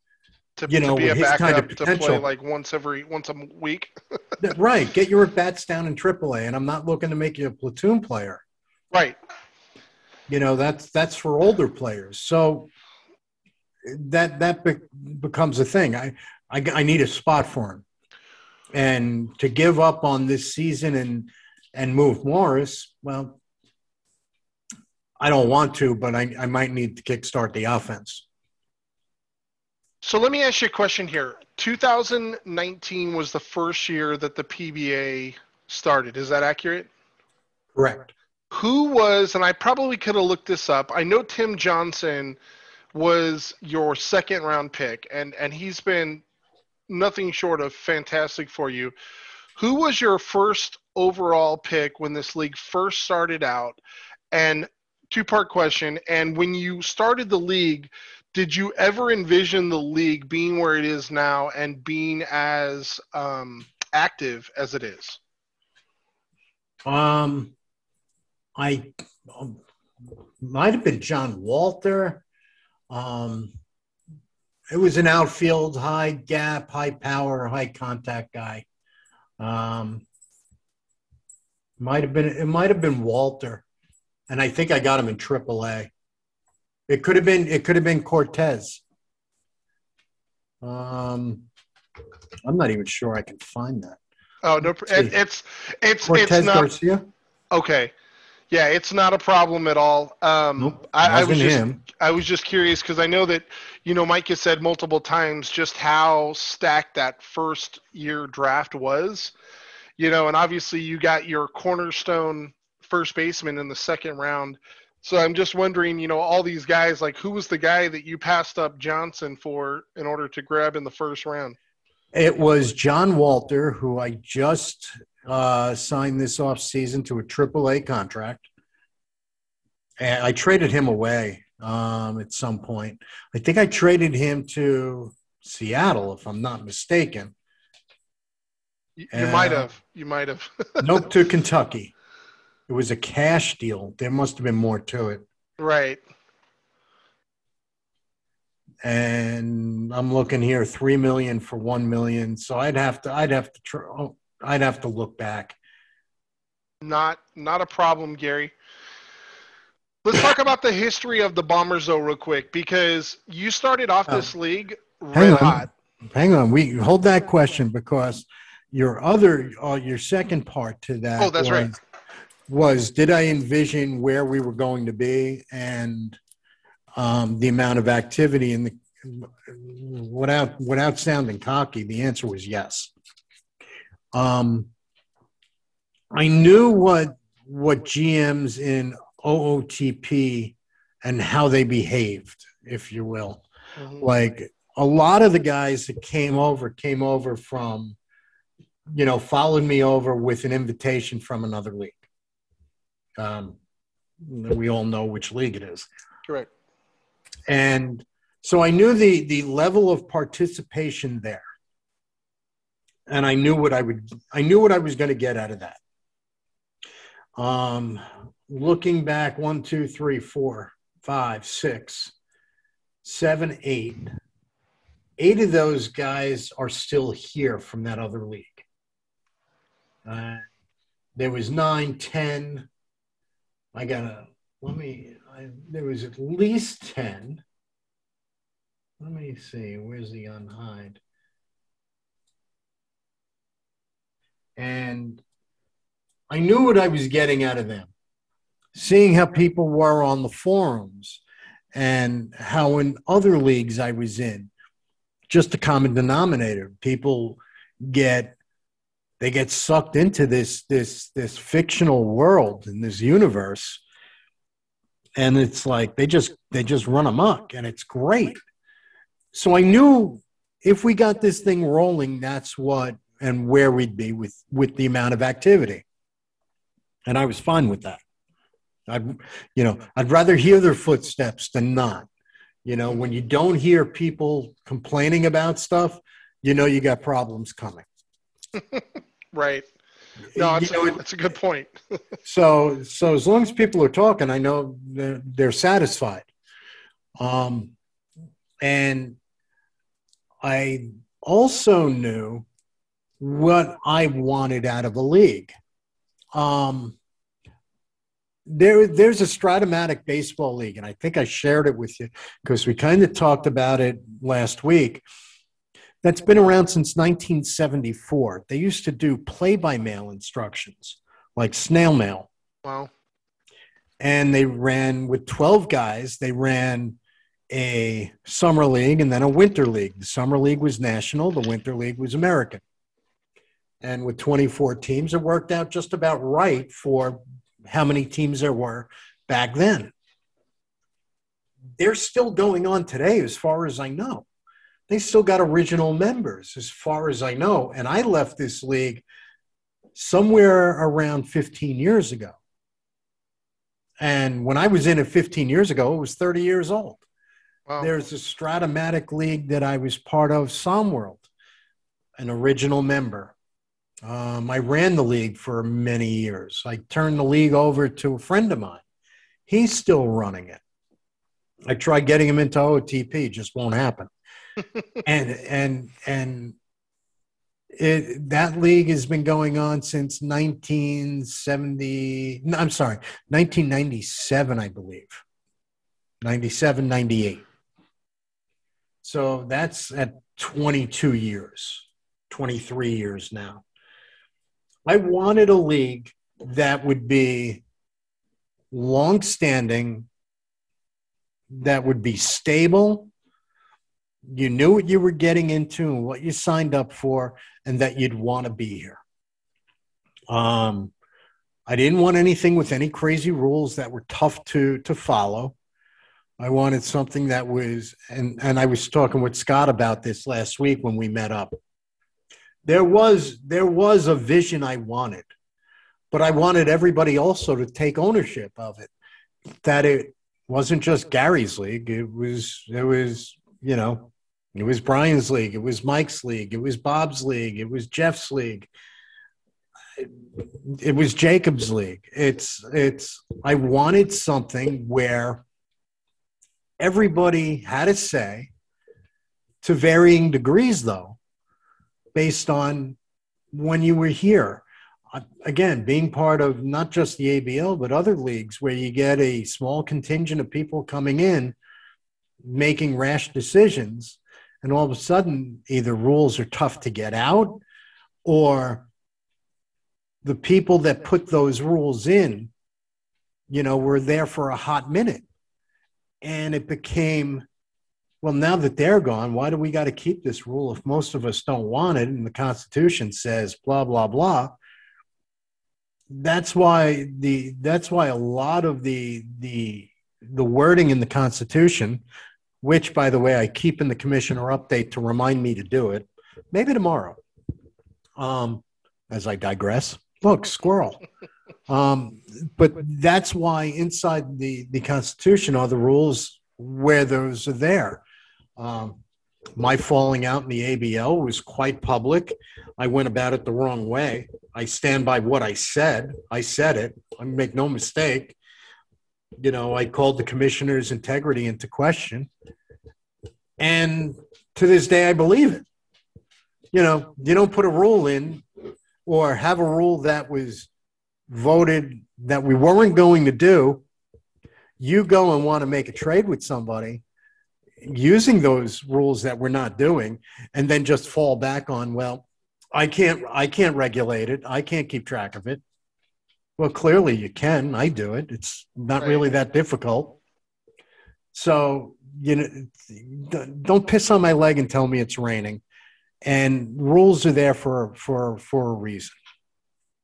to, you to know, be a his backup kind of to play potential. like once every once a week. right? Get your bats down in AAA, and I'm not looking to make you a platoon player. Right. You know, that's that's for older players. So that that be- becomes a thing. I, I I need a spot for him, and to give up on this season and and move Morris, well, I don't want to, but I I might need to kickstart the offense. So let me ask you a question here. 2019 was the first year that the PBA started. Is that accurate? Correct. Who was, and I probably could have looked this up. I know Tim Johnson was your second round pick, and, and he's been nothing short of fantastic for you. Who was your first overall pick when this league first started out? And two part question. And when you started the league, did you ever envision the league being where it is now and being as um, active as it is? Um, I um, might have been John Walter. Um, it was an outfield, high gap, high power, high contact guy. Um, might have been it might have been Walter, and I think I got him in AAA. It could have been it could have been Cortez. Um, I'm not even sure I can find that. Oh no, it, it's it's Cortez it's not Garcia. okay. Yeah, it's not a problem at all. Um, Nope, I, I was just him. I was just curious because I know that you know Mike has said multiple times just how stacked that first year draft was. You know, and obviously you got your cornerstone first baseman in the second round. So I'm just wondering, you know, all these guys, like who was the guy that you passed up Johnson for in order to grab in the first round? It was John Walter, who I just uh, signed this off season to a AAA contract. And I traded him away um, at some point. I think I traded him to Seattle, if I'm not mistaken. You, you might Uh, have. You might have. nope, to Kentucky. It was a cash deal. There must have been more to it. right. And I'm looking here, three million for one million. So I'd have to, I'd have to, tr- oh, I'd have to look back. Not not a problem, Gary. Let's talk about the history of the Bombers though, real quick, because you started off this league Hang red on. hot. Hang on, we hold that question because your other, uh, your second part to that. Oh, that's was, right. Was did I envision where we were going to be and um, the amount of activity in the without without sounding cocky? The answer was yes. Um, I knew what what GMs in OOTP and how they behaved, if you will Mhm. like a lot of the guys that came over came over from you know followed me over with an invitation from another league um, we all know which league it is. Correct. and so i knew the the level of participation there. And i knew what i would i knew what i was going to get out of that. Um looking back one two three four five six seven eight eight of those guys are still here from that other league. Uh, there was nine ten i gotta let me I, there was at least 10 let me see where's the unhide? And i knew what i was getting out of them seeing how people were on the forums and how in other leagues i was in just a common denominator. People get they get sucked into this this this fictional world and this universe. And it's like they just they just run amok and it's great. So i knew if we got this thing rolling that's what and where we'd be with with the amount of activity. And i was fine with that. I'd you know i'd rather hear their footsteps than not. You know, when you don't hear people complaining about stuff, you know you got problems coming. right. No, You that's, know, a, a good point. so so as long as people are talking, I know they're, they're satisfied. Um, and I also knew what I wanted out of a league. Um, there, there's a Strat-O-Matic baseball league, and I think I shared it with you because we kind of talked about it last week. That's been around since 1974. They used to do play by mail instructions, like snail mail. Wow. and they ran with 12 guys they ran a summer league and then a winter league. The summer league was national the winter league was american. And with 24 teams it worked out just about right for how many teams there were back then. They're still going on today as far as i know they still got original members as far as i know and i left this league somewhere around 15 years ago and when I was in it 15 years ago, it was 30 years old. Wow. There's a Strat-O-Matic league that I was part of, Somworld, an original member. Um, I ran the league for many years. I turned the league over to a friend of mine. He's still running it. I tried getting him into OTP, just won't happen. And and and it, that league has been going on since 1970 no, i'm sorry 1997 i believe. 97 98 so that's at 22 years 23 years now. I wanted a league that would be long standing that would be stable you knew what you were getting into and what you signed up for and that you'd want to be here. Um, i didn't want anything with any crazy rules that were tough to to follow. I wanted something that was and and i was talking with scott about this last week when we met up. There was there was a vision i wanted but i wanted everybody also to take ownership of it. That it wasn't just gary's league it was it was you know it was Brian's league. It was Mike's league. It was Bob's league. It was Jeff's league. It was Jacob's league. It's it's. I wanted something where everybody had a say, to varying degrees, though, based on when you were here. Again, being part of not just the ABL but other leagues where you get a small contingent of people coming in, making rash decisions and all of a sudden either rules are tough to get out or the people that put those rules in you know were there for a hot minute. And it became well now that they're gone why do we got to keep this rule if most of us don't want it and the constitution says blah blah blah? That's why the that's why a lot of the the the wording in the constitution which by the way i keep in the commissioner update to remind me to do it. Maybe tomorrow. Um as i digress. Look squirrel. Um but that's why inside the the constitution are the rules where those are there. Um my falling out in the abl was quite public. I went about it the wrong way. I stand by what i said. I said it. I make no mistake you know i called the commissioner's integrity into question. And to this day i believe it. You know you don't put a rule in or have a rule that was voted that we weren't going to do. You go and want to make a trade with somebody using those rules that we're not doing and then just fall back on well i can't i can't regulate it. I can't keep track of it well clearly you can. I do it. It's not Right. really that difficult. So you know don't piss on my leg and tell me it's raining. And rules are there for for for a reason.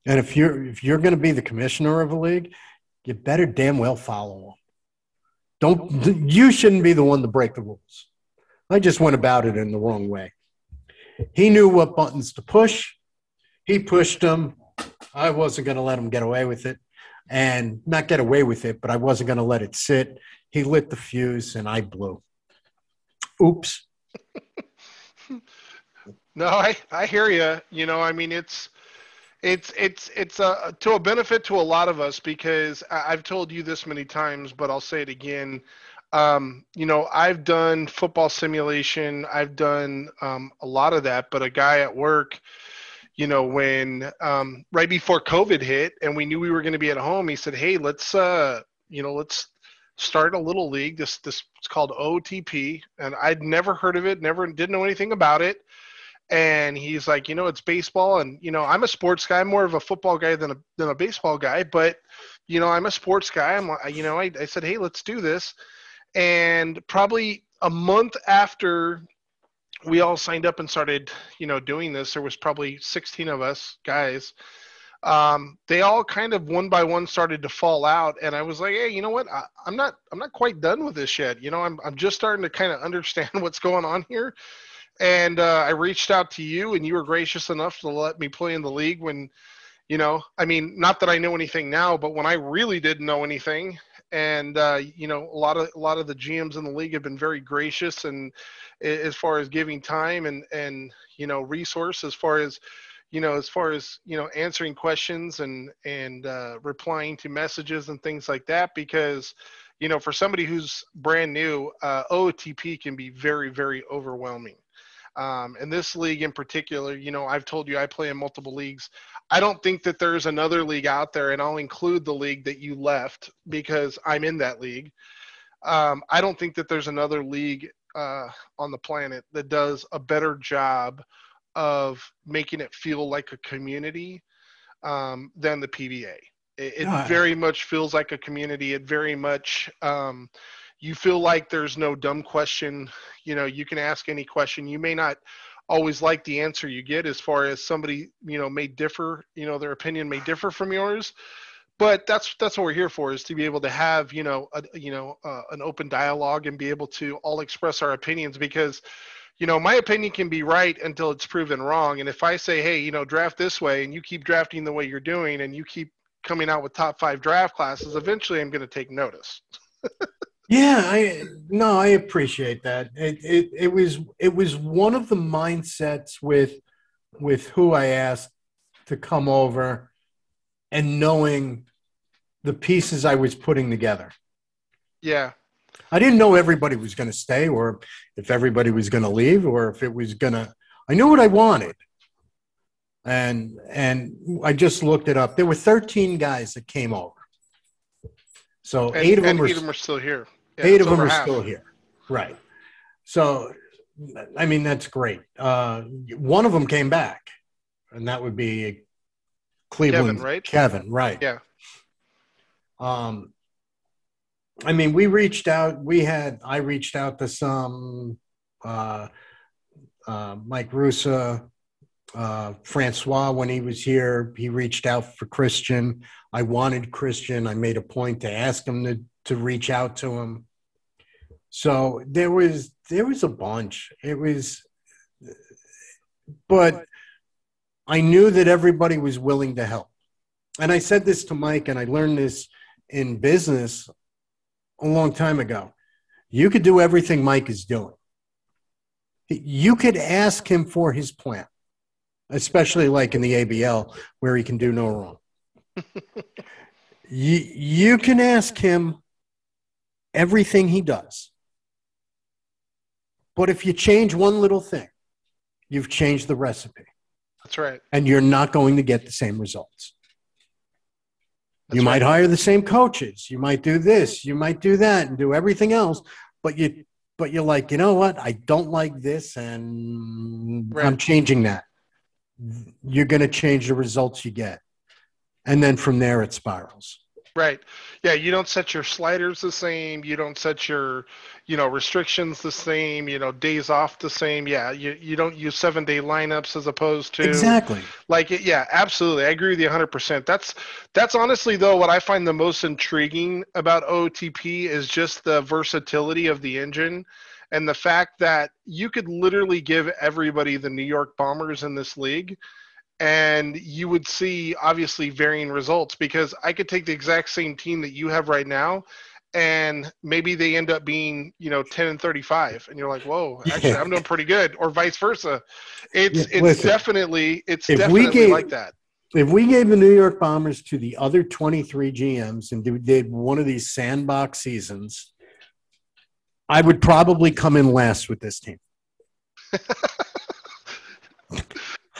And if you're if you're going to be the commissioner of a league you better damn well follow them don't you shouldn't be the one to break the rules. I just went about it in the wrong way. He knew what buttons to push. He pushed them i wasn't going to let him get away with it and not get away with it but i wasn't going to let it sit he lit the fuse and i blew oops. no, I I hear you. You know, I mean, it's it's it's it's a to a benefit to a lot of us because I've told you this many times, but I'll say it again. Um, you know, I've done football simulation. I've done um, a lot of that, but a guy at work, you know, when um, right before COVID hit and we knew we were going to be at home, he said, "Hey, let's uh, you know, let's start a little league. This this it's called OTP, and I'd never heard of it, never didn't know anything about it." and he's like, you know, it's baseball, and you know, I'm a sports guy, I'm more of a football guy than a than a baseball guy, but you know, I'm a sports guy. I'm, like, you know, I, I said, hey, let's do this, and probably a month after we all signed up and started, you know, doing this, there was probably 16 of us guys. Um, they all kind of one by one started to fall out, and I was like, hey, you know what? I, I'm not, I'm not quite done with this yet. You know, I'm, I'm just starting to kind of understand what's going on here and uh, I reached out to you, and you were gracious enough to let me play in the league when, you know, I mean, not that I know anything now, but when I really didn't know anything, and uh, you know, a lot of a lot of the GMs in the league have been very gracious, and as far as giving time and and you know resource as far as you know as far as you know answering questions and and uh, replying to messages and things like that because you know for somebody who's brand new uh, OTP can be very very overwhelming um, and this league in particular, you know, I've told you I play in multiple leagues. I don't think that there's another league out there, and I'll include the league that you left because I'm in that league. Um, I don't think that there's another league uh, on the planet that does a better job of making it feel like a community um, than the PBA. It, it very much feels like a community. It very much um, you feel like there's no dumb question you know you can ask any question. You may not always like the answer you get as far as somebody you know may differ you know their opinion may differ from yours. But that's that's what we're here for is to be able to have you know a, you know uh, an open dialogue and be able to all express our opinions because you know my opinion can be right until it's proven wrong. And if i say hey you know draft this way and you keep drafting the way you're doing and you keep coming out with top five draft classes eventually i'm going to take notice Yeah, I no, I appreciate that. It, it it was it was one of the mindsets with with who I asked to come over and knowing the pieces I was putting together. Yeah. I didn't know everybody was going to stay or if everybody was going to leave or if it was going to I knew what I wanted. And and I just looked it up. There were 13 guys that came over. So and, eight of them were, eight of them are still here. Yeah, Eight of them are half. still here. Right. So, I mean, that's great. Uh, one of them came back, and that would be Cleveland. Kevin, right? Kevin, right. Yeah. Um, I mean, we reached out. We had, I reached out to some, uh, uh, Mike Russa, uh, Francois, when he was here, he reached out for Christian. I wanted Christian. I made a point to ask him to, to reach out to him. So there was there was a bunch. It was, but I knew that everybody was willing to help. And I said this to Mike, and I learned this in business a long time ago. You could do everything Mike is doing. You could ask him for his plan, especially like in the ABL where he can do no wrong. you, you can ask him everything he does. But if you change one little thing, you've changed the recipe. That's right. And you're not going to get the same results. That's you might hire the same coaches. You might do this. You might do that and do everything else. But you, but you're like, you know what? I don't like this, and right. I'm changing that. You're going to change the results you get, and then from there it spirals. Right. Yeah, you don't set your sliders the same. You don't set your, you know, restrictions the same. You know, days off the same. Yeah, you you don't use seven day lineups as opposed to exactly like it. Yeah, absolutely. I agree with you 100. percent That's that's honestly though what I find the most intriguing about OTP is just the versatility of the engine and the fact that you could literally give everybody the New York Bombers in this league and you would see obviously varying results because I could take the exact same team that you have right now and maybe they end up being you know 10 and 35 and you're like whoa actually i'm doing pretty good or vice versa. It's Yeah, it's listen, definitely it's if we definitely gave- like that. If we gave the New York Bombers to the other 23 GMs and did- did one of these sandbox seasons, I would probably come in last with this team.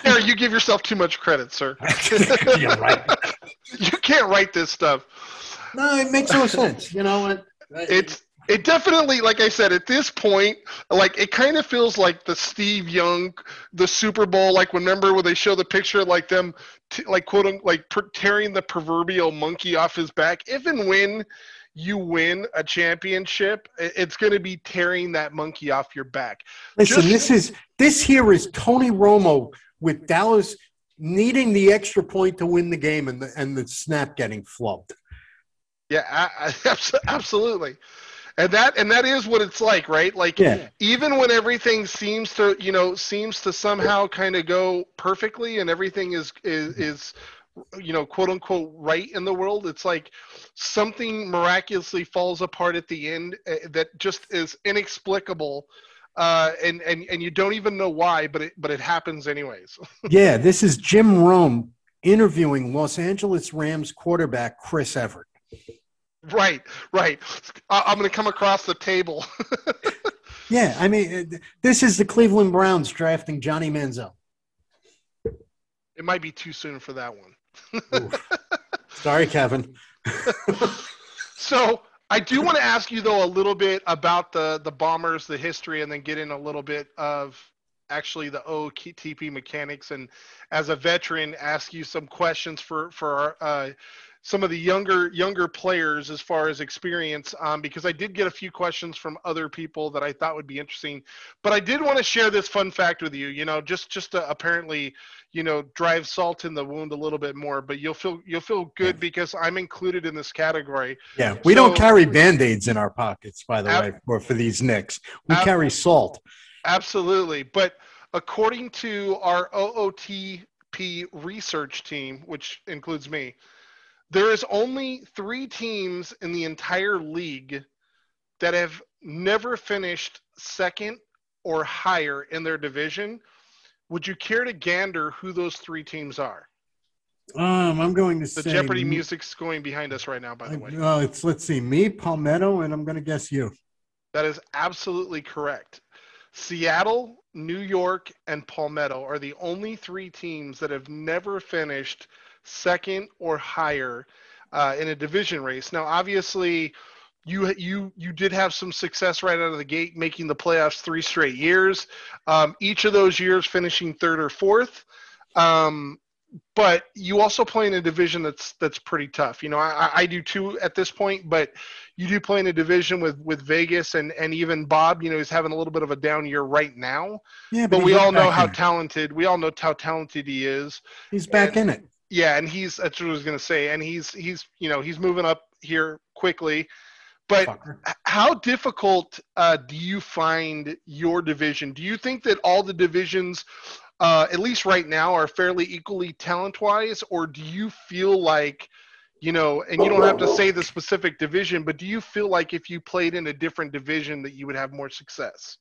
Here, you give yourself too much credit sir You're right. you can't write this stuff No, it makes no sense. You know what? it's it definitely like i said at this point like it kind of feels like the steve young the super bowl like remember when they show the picture like them t- like quote unquote like per- tearing the proverbial monkey off his back if and when you win a championship it's going to be tearing that monkey off your back Listen, Just- this is this here is Tony Romo with Dallas needing the extra point to win the game and the and the snap getting flubbed. yeah I, I, absolutely and that and that is what it's like right like Yeah. even when everything seems to you know seems to somehow kind of go perfectly and everything is is is you know quote unquote right in the world it's like something miraculously falls apart at the end uh, that just is inexplicable uh, and and and you don't even know why but it but it happens anyways Yeah, this is Jim Rome interviewing Los Angeles Rams quarterback Chris Everett. right right I, i'm going to come across the table Yeah, I mean, uh, this is the Cleveland Browns drafting Johnny Manziel. it might be too soon for that one Sorry, Kevin. So I do want to ask you though a little bit about the the bombers, the history, and then get in a little bit of actually the OTP mechanics, and as a veteran, ask you some questions for for our, uh, some of the younger younger players as far as experience, um, because I did get a few questions from other people that I thought would be interesting. But I did want to share this fun fact with you. You know, just just to apparently you know drive salt in the wound a little bit more. But you'll feel you'll feel good because I'm included in this category. Yeah, we don't carry band aids in our pockets, by the Ab- way, for, for these Knicks. We Ab- carry salt. Absolutely. But according to our OOTP research team, which includes me, there is only three teams in the entire league that have never finished second or higher in their division. Would you care to gander who those three teams are? Um, I'm going to say. The say Jeopardy music's going behind us right now, by the way. Uh, it's let's see, me, Palmetto, and I'm going to guess you. That is absolutely correct. Seattle, New York, and Palmetto are the only three teams that have never finished second or higher uh, in a division race. Now, obviously, you you you did have some success right out of the gate, making the playoffs three straight years. Um, each of those years finishing third or fourth. Um, but you also play in a division that's that's pretty tough. You know, I, I do too at this point, but you do play in a division with with Vegas and and even Bob. You know, he's having a little bit of a down year right now, Yeah, but he's we all know how talented we all know how talented he is. he's back in it. Yeah, and he's that's what I was gonna say, and he's he's you know he's moving up here quickly. But Fucker. how difficult uh, do you find your division? Do you think that all the divisions, uh, at least right now, are fairly equally talent wise, or do you feel like, you know, and you don't have to say the specific division, but do you feel like if you played in a different division that you would have more success?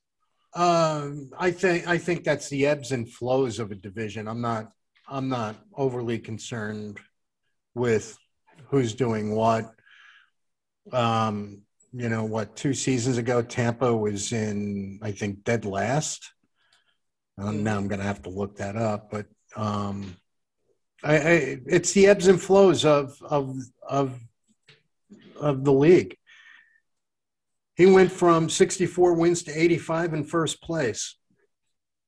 Um, I think I think that's the ebbs and flows of a division. I'm not I'm not overly concerned with who's doing what. Um, you know what? Two seasons ago, Tampa was in I think dead last. Um, now I'm going to have to look that up, but um, I, I it's the ebbs and flows of of of of the league. He went from 64 wins to 85 in first place.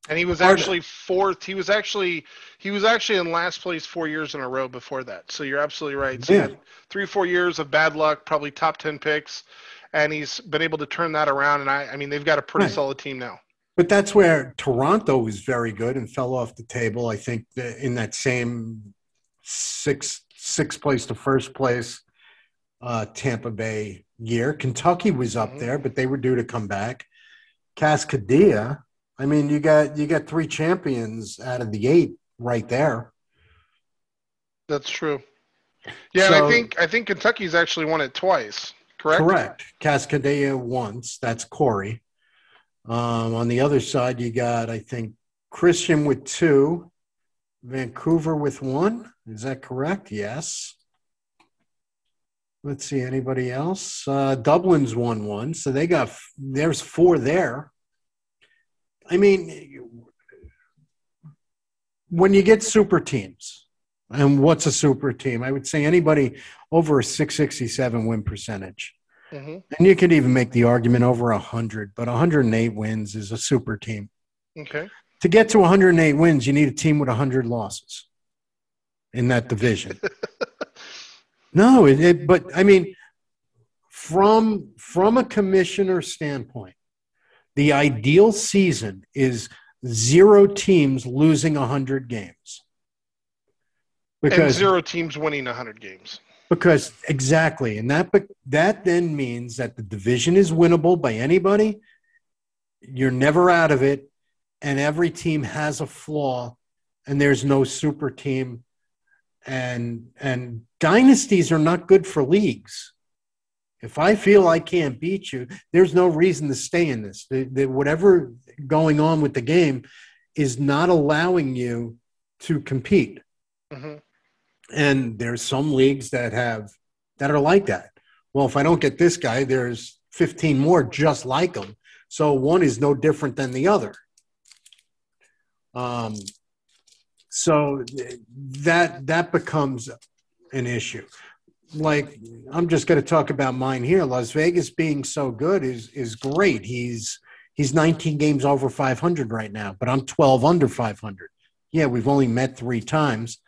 And he was actually fourth. He was actually he was actually in last place four years in a row before that. So you're absolutely right. So Yeah. three four years of bad luck, probably top ten picks, and he's been able to turn that around. And I, I mean, they've got a pretty Right. solid team now. But that's where Toronto was very good and fell off the table. I think in that same six sixth place to first place uh, Tampa Bay year. Kentucky was up Mhm. there, but they were due to come back. Cascadia. I mean, you got you got three champions out of the eight right there. That's true. Yeah, and I think I think Kentucky's actually won it twice. correct? Correct. Cascadia once. That's Corey. Um, on the other side, you got, I think, Christian with two, Vancouver with one. Is that correct? Yes. Let's see, anybody else? Uh, Dublin's won one, so they got there's four there. I mean, when you get super teams, and what's a super team? I would say anybody over a 667 win percentage. hmm And you could even make the argument over 100, but 108 wins is a super team. Okay. To get to 108 wins, you need a team with 100 losses in that division. no, it, it, but I mean, from from a commissioner standpoint, the ideal season is zero teams losing 100 games. and Because zero teams winning 100 games. because exactly, and that that then means that the division is winnable by anybody. You're never out of it, and every team has a flaw, and there's no super team, and and dynasties are not good for leagues. If I feel I can't beat you, there's no reason to stay in this. The, the, whatever going on with the game is not allowing you to compete. Hmm and there's some leagues that have that are like that. Well if i don't get this guy there's 15 more just like him. So one is no different than the other. Um so th- that that becomes an issue like i'm just going to talk about mine here las vegas being so good is is great he's he's 19 games over 500 right now but i'm 12 under 500 yeah we've only met three times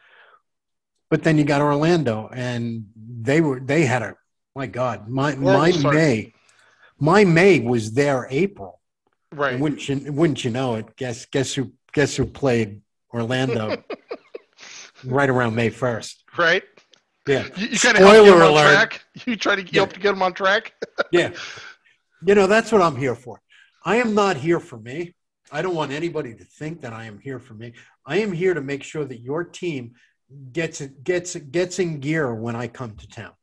but then you got Orlando, and they were they had a my God, my Horrible my start. May, my May was their April. Right. And wouldn't you wouldn't you know it? Guess guess who guess who played Orlando right around May first? right. Yeah, You, you kind of help get them on alert. track. You try to Yeah. help to get them on track. yeah. You know that's what I'm here for. I am not here for me. I don't want anybody to think that I am here for me. I am here to make sure that your team gets gets gets in gear when I come to town.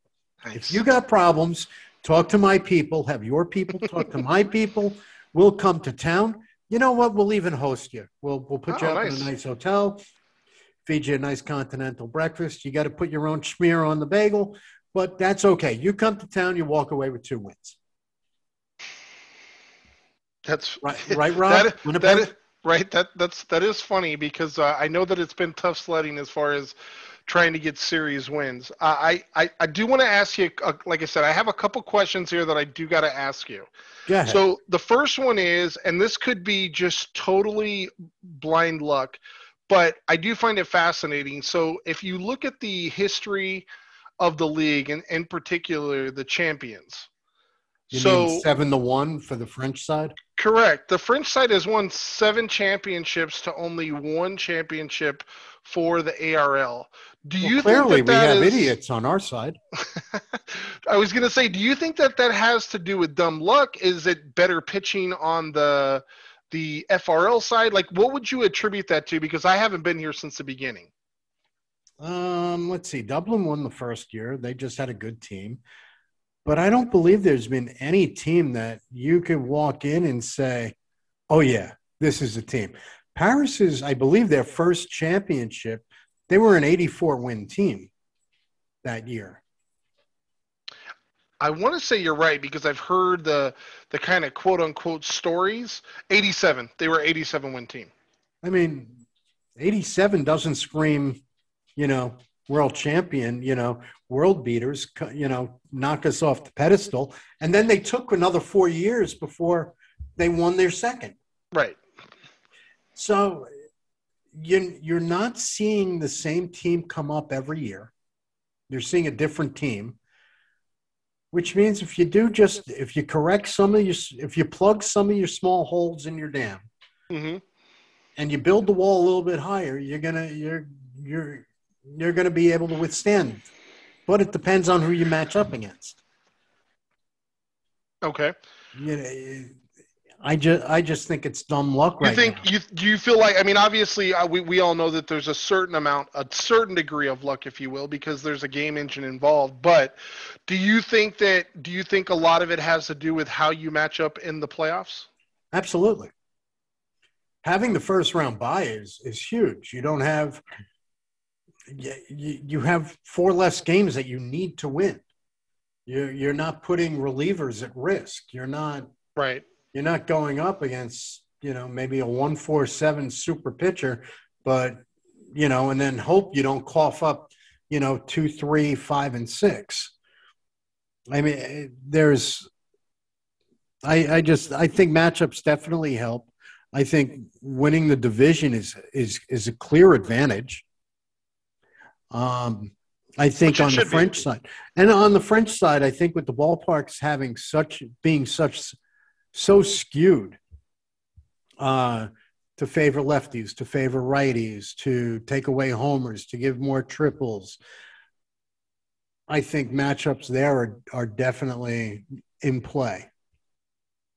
If you got problems, talk to my people, have your people talk to my people. We'll come to town. You know what? We'll even host you. We'll we'll put oh, you Oh, up in a nice hotel, feed you a nice continental breakfast. You got to put your own schmear on the bagel, but that's okay. You come to town, you walk away with two wins. that's Right, right, Rob? that, Winnipeg? that is, right. That that's that is funny because uh, I know that it's been tough sledding as far as trying to get series wins. Uh, I, I I do want to ask you, uh, like I said, I have a couple questions here that I do got to ask you. Yeah. So the first one is, and this could be just totally blind luck, but I do find it fascinating. So if you look at the history of the league, and in particular the champions, you so mean seven to one for the French side? correct, the French side has won seven championships to only one championship for the ARL. Do Well, you clearly, think that we that have is- idiots on our side. I was going to say, do you think that that has to do with dumb luck? Is it better pitching on the the FRL side? Like, what would you attribute that to? Because I haven't been here since the beginning. Um, let's see. Dublin won the first year. They just had a good team. But I don't believe there's been any team that you could walk in and say, oh, yeah, this is a team. Paris is, I believe, their first championship. They were an 84 win team that year. I want to say you're right because I've heard the the kind of quote unquote stories. 87. They were 87 win team. I mean, 87 doesn't scream, you know, world champion, you know, world beaters, you know, knock us off the pedestal. And then they took another four years before they won their second. Right. So you, you're not seeing the same team come up every year. You're seeing a different team, which means if you do just, if you correct some of your, if you plug some of your small holes in your dam, hmm and you build the wall a little bit higher, you're gonna you're you're you're gonna be able to withstand. But it depends on who you match up against. Okay. You know, I just I just think it's dumb luck You right think now. you do you feel like I mean obviously uh, we we all know that there's a certain amount a certain degree of luck if you will because there's a game engine involved but do you think that do you think a lot of it has to do with how you match up in the playoffs? Absolutely. Having the first round bye is is huge. You don't have you, you have four less games that you need to win. You're you're not putting relievers at risk. You're not Right. You're not going up against you know maybe a one four seven super pitcher, but you know, and then hope you don't cough up you know two, three, five, and six. I mean, there's. I I just I think matchups definitely help. I think winning the division is is is a clear advantage. Um, I think on the should be. French side, and on the French side, I think with the ballparks having such being such so skewed uh, to favor lefties, to favor righties, to take away homers, to give more triples. I think matchups there are, are definitely in play.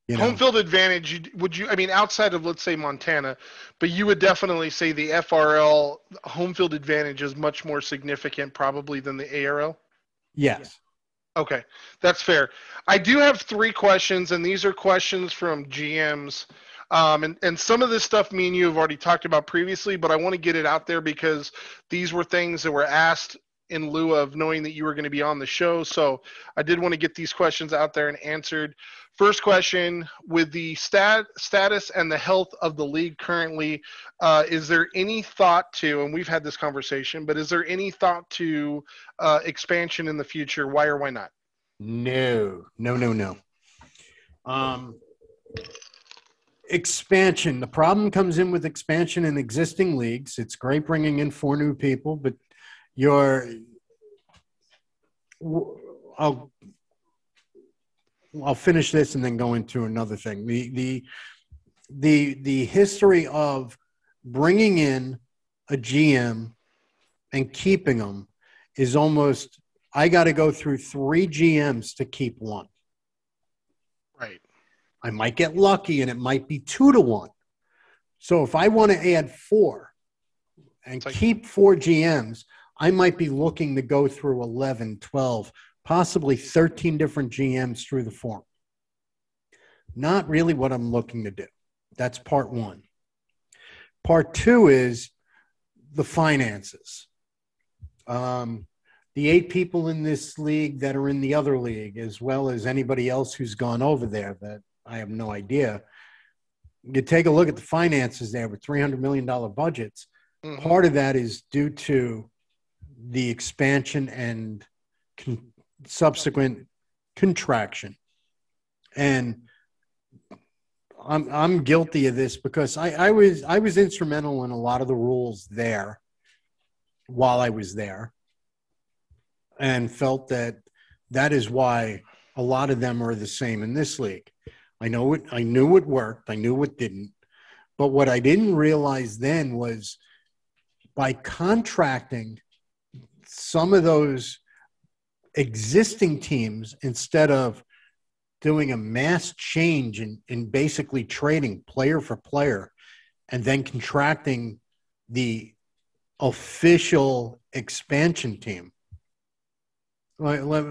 You know, Home field advantage would you I mean outside of let's say Montana, but you would definitely say the FRL home field advantage is much more significant probably than the ARL? yes. Okay, that's fair. I do have three questions, and these are questions from GMs. Um, and, and some of this stuff me and you have already talked about previously, but I want to get it out there because these were things that were asked in lieu of knowing that you were going to be on the show. So I did want to get these questions out there and answered. First question with the stat, status and the health of the league currently, uh, is there any thought to, and we've had this conversation, but is there any thought to uh, expansion in the future? Why or why not? No, no, no, no. Um, expansion. The problem comes in with expansion in existing leagues. It's great bringing in four new people, but you're. I'll I'll finish this and then go into another thing. The the the the history of bringing in a GM and keeping them is almost I got to go through three GMs to keep one. Right. I might get lucky and it might be two to one. So if I want to add four and like- keep four GMs, I might be looking to go through 11, 12, possibly 13 different GMs through the form. Not really what I'm looking to do. That's part one. Part two is the finances. Um, the eight people in this league that are in the other league, as well as anybody else who's gone over there that I have no idea. You take a look at the finances there with $300 million budgets. Mhm. Part of that is due to the expansion and con- subsequent contraction. And I'm, I'm guilty of this because I, I was I was instrumental in a lot of the rules there while I was there and felt that that is why a lot of them are the same in this league. I know it I knew it worked, I knew it didn't. But what I didn't realize then was by contracting some of those existing teams instead of doing a mass change in, in basically trading player for player and then contracting the official expansion team. Let, let,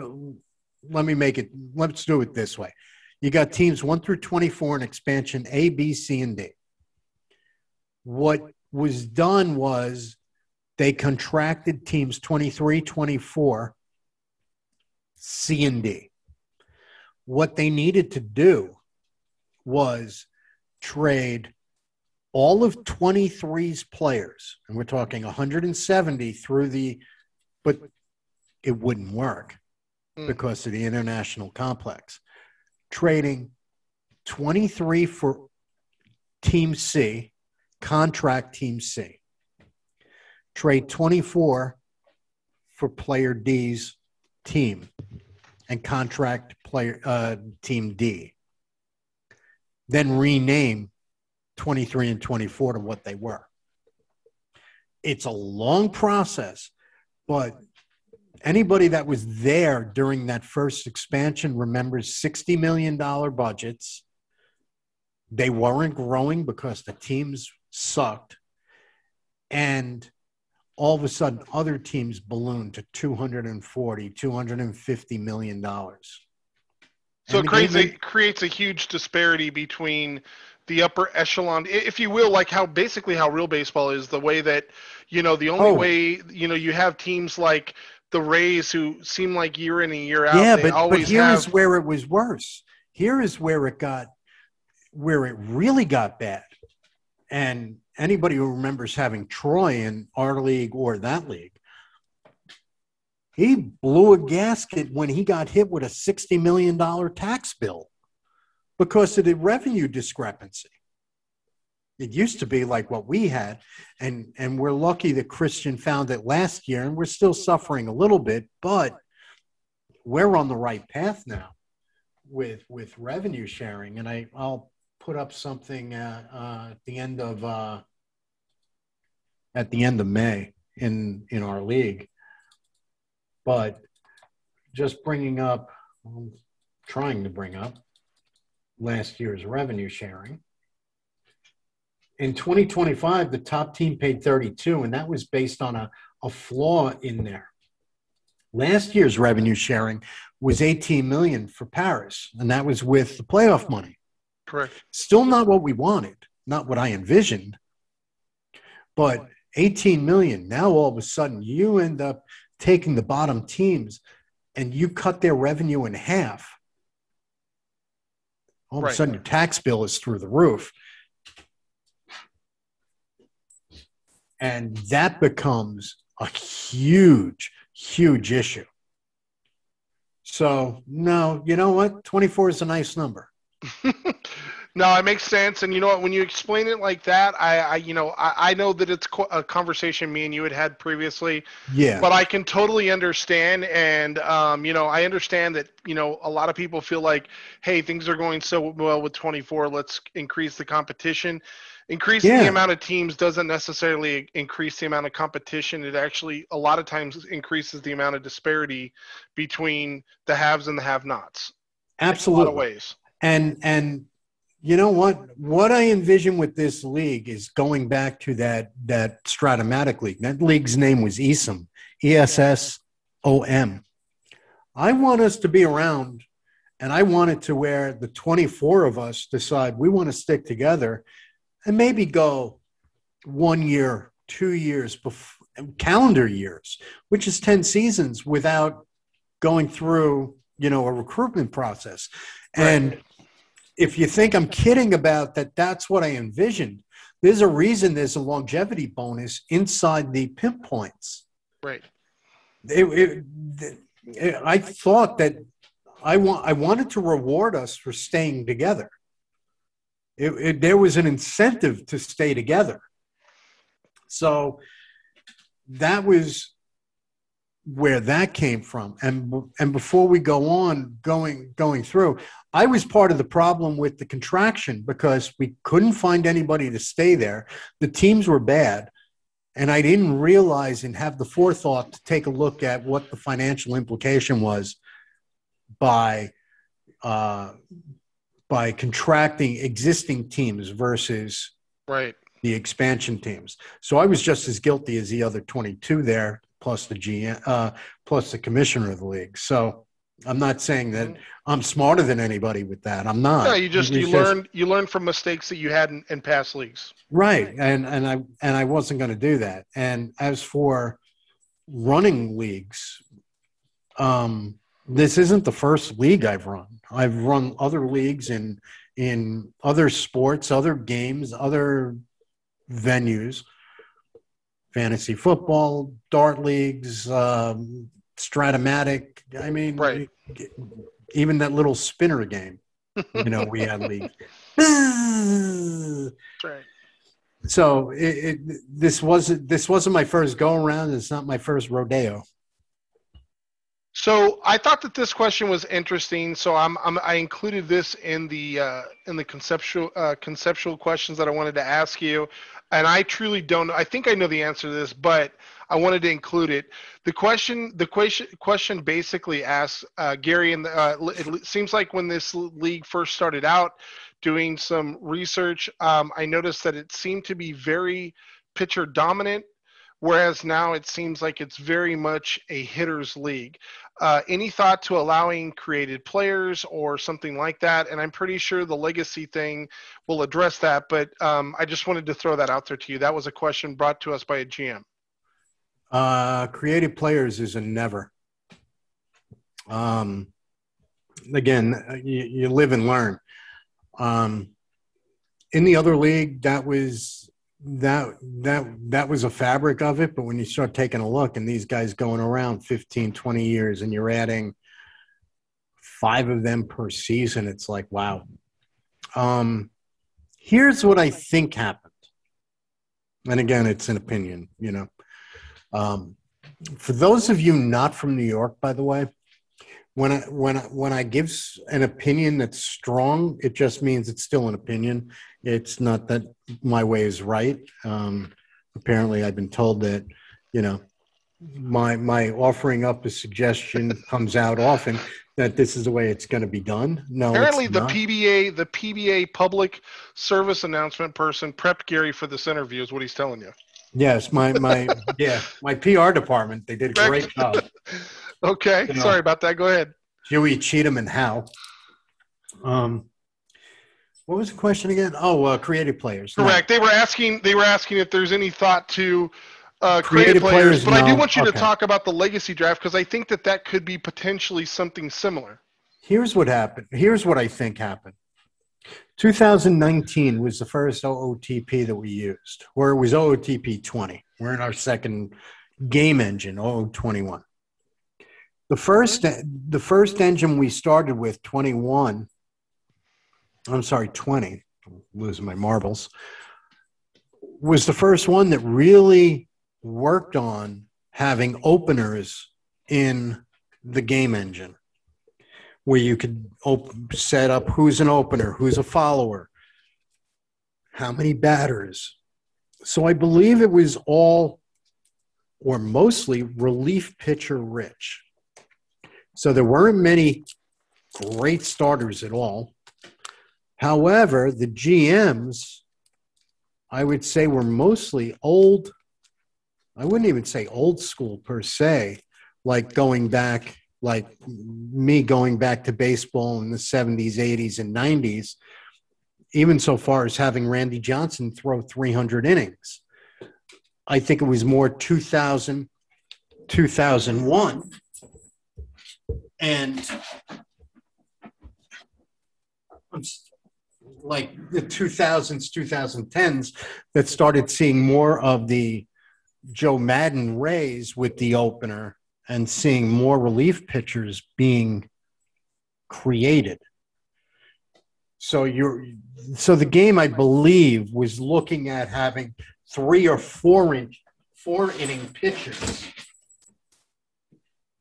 let me make it, let's do it this way. You got teams one through 24 in expansion A, B, C, and D. What was done was they contracted teams 23, 24, C, and D. What they needed to do was trade all of 23's players, and we're talking 170 through the, but it wouldn't work Mm. because of the international complex. Trading 23 for Team C, contract Team C. Trade 24 for Player D's team and contract player uh, Team D. Then rename 23 and 24 to what they were. It's a long process, but anybody that was there during that first expansion remembers $60 million budgets, they weren't growing because the teams sucked. And all of a sudden, other teams ballooned to 240, 250 million dollars. So it creates a, creates a huge disparity between the upper echelon, if you will, like how basically how real baseball is. The way that you know the only oh. way you know you have teams like the Rays who seem like year in and year out. Yeah, but, but here have... is where it was worse. Here is where it got where it really got bad. And anybody who remembers having Troy in our league or that league, he blew a gasket when he got hit with a $60 million tax bill because of the revenue discrepancy. It used to be like what we had, and, and we're lucky that Christian found it last year, and we're still suffering a little bit, but we're on the right path now with with revenue sharing. And I, I'll put up something uh, uh, at the end of uh, at the end of May in in our league. But just bringing up, I'm trying to bring up last year's revenue sharing. In 2025, the top team paid 32, and that was based on a, a flaw in there. Last year's revenue sharing was 18 million for Paris, and that was with the playoff money. Correct. Still not what we wanted, not what I envisioned, but 18 million. Now all of a sudden you end up taking the bottom teams and you cut their revenue in half. All right. of a sudden your tax bill is through the roof. And that becomes a huge, huge issue. So, no, you know what? 24 is a nice number. no, it makes sense. And you know what? When you explain it like that, I, I you know, I, I know that it's a conversation me and you had had previously. Yeah. But I can totally understand, and um, you know, I understand that you know a lot of people feel like, hey, things are going so well with 24. Let's increase the competition. Increasing yeah. the amount of teams doesn't necessarily increase the amount of competition. It actually, a lot of times, increases the amount of disparity between the haves and the have-nots. Absolutely. In a lot of ways. And and you know what? What I envision with this league is going back to that that Strat-O-Matic league. That league's name was ESOM, E S S O M. I want us to be around, and I want it to where the 24 of us decide we want to stick together, and maybe go one year, two years, before, calendar years, which is 10 seasons without going through you know a recruitment process, right. If you think I'm kidding about that, that's what I envisioned. There's a reason there's a longevity bonus inside the pimp points. Right. It, it, it, I thought that I want I wanted to reward us for staying together. there was an incentive to stay together. So that was where that came from. And and before we go on going going through, I was part of the problem with the contraction because we couldn't find anybody to stay there. The teams were bad. And I didn't realize and have the forethought to take a look at what the financial implication was by uh, by contracting existing teams versus right the expansion teams. So I was just as guilty as the other 22 there, plus the GM, uh, plus the commissioner of the league. So I'm not saying that I'm smarter than anybody with that. I'm not. Yeah, you just you learn you learn from mistakes that you had in, in past leagues. Right, and and I and I wasn't going to do that. And as for running leagues, um, this isn't the first league I've run. I've run other leagues in in other sports, other games, other venues, fantasy football, dart leagues, um, Strat-O-Matic. I mean, right. even that little spinner game, you know, we had leagues. right. So it, it, this wasn't this wasn't my first go around. It's not my first rodeo. So I thought that this question was interesting. So I'm, I'm i included this in the uh, in the conceptual uh, conceptual questions that I wanted to ask you, and I truly don't. I think I know the answer to this, but I wanted to include it. The question, the question, question basically asks uh, Gary, and uh, it seems like when this league first started out, doing some research, um, I noticed that it seemed to be very pitcher dominant whereas now it seems like it's very much a hitters league. Uh, any thought to allowing created players or something like that? And I'm pretty sure the legacy thing will address that, but um, I just wanted to throw that out there to you. That was a question brought to us by a GM. Uh, creative players is a never. Um, again, you, you live and learn. Um, in the other league, that was that that that was a fabric of it but when you start taking a look and these guys going around 15 20 years and you're adding five of them per season it's like wow. Um here's what i think happened. And again it's an opinion you know. Um for those of you not from new york by the way when I when I, when I give an opinion that's strong, it just means it's still an opinion. It's not that my way is right. Um, apparently, I've been told that you know my my offering up a suggestion comes out often that this is the way it's going to be done. No, apparently the not. PSA the PSA public service announcement person prepped Gary for this interview is what he's telling you. Yes, my my yeah my PR department they did a great job. Okay, you know, sorry about that. Go ahead. Huey, Cheatham, and Howe. Um, what was the question again? Oh, uh, creative players. Correct. No. They were asking. They were asking if there's any thought to uh, creative, creative players, players, but no. I do want you okay. to talk about the legacy draft because I think that that could be potentially something similar. Here's what happened. Here's what I think happened. 2019 was the first OOTP that we used, where it was OOTP 20. We're in our second game engine, OO21. The first the first engine we started with 21 I'm sorry 20 I'm losing my marbles was the first one that really worked on having openers in the game engine where you could op- set up who's an opener, who's a follower, how many batters. So I believe it was all or mostly relief pitcher rich. So there weren't many great starters at all. However, the GMs, I would say, were mostly old. I wouldn't even say old school per se, like going back, like me going back to baseball in the 70s, 80s, and 90s, even so far as having Randy Johnson throw 300 innings. I think it was more 2000, 2001 and like the 2000s 2010s that started seeing more of the joe Maddon rays with the opener and seeing more relief pitchers being created so you're so the game i believe was looking at having three or four inch four inning pitchers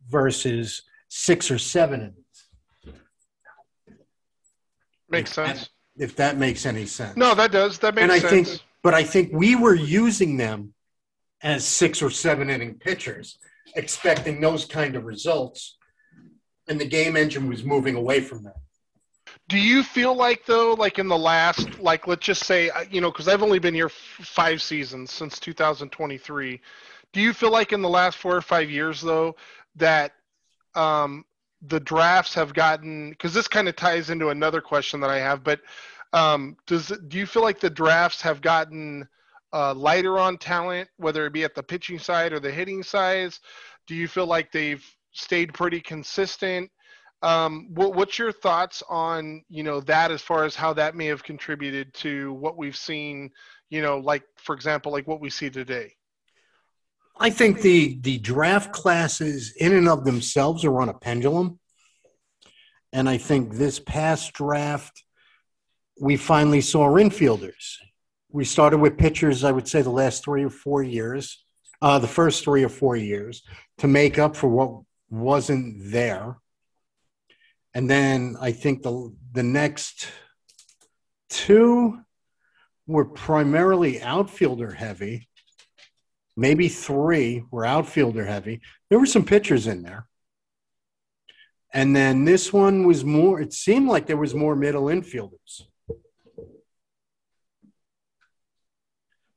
versus six or seven innings. Makes sense. If that makes any sense. No, that does. That makes and I sense. Think, but I think we were using them as six or seven inning pitchers, expecting those kind of results. And the game engine was moving away from that. Do you feel like though, like in the last, like let's just say, uh, you know, because I've only been here five seasons since 2023. Do you feel like in the last four or five years though that um, the drafts have gotten because this kind of ties into another question that I have. But um, does do you feel like the drafts have gotten uh, lighter on talent, whether it be at the pitching side or the hitting sides? Do you feel like they've stayed pretty consistent? Um, what, what's your thoughts on you know that as far as how that may have contributed to what we've seen? You know, like for example, like what we see today. I think the the draft classes in and of themselves are on a pendulum. And I think this past draft, we finally saw infielders. We started with pitchers, I would say, the last three or four years, uh, the first three or four years, to make up for what wasn't there. And then I think the the next two were primarily outfielder heavy maybe three were outfielder heavy. There were some pitchers in there. And then this one was more, it seemed like there was more middle infielders.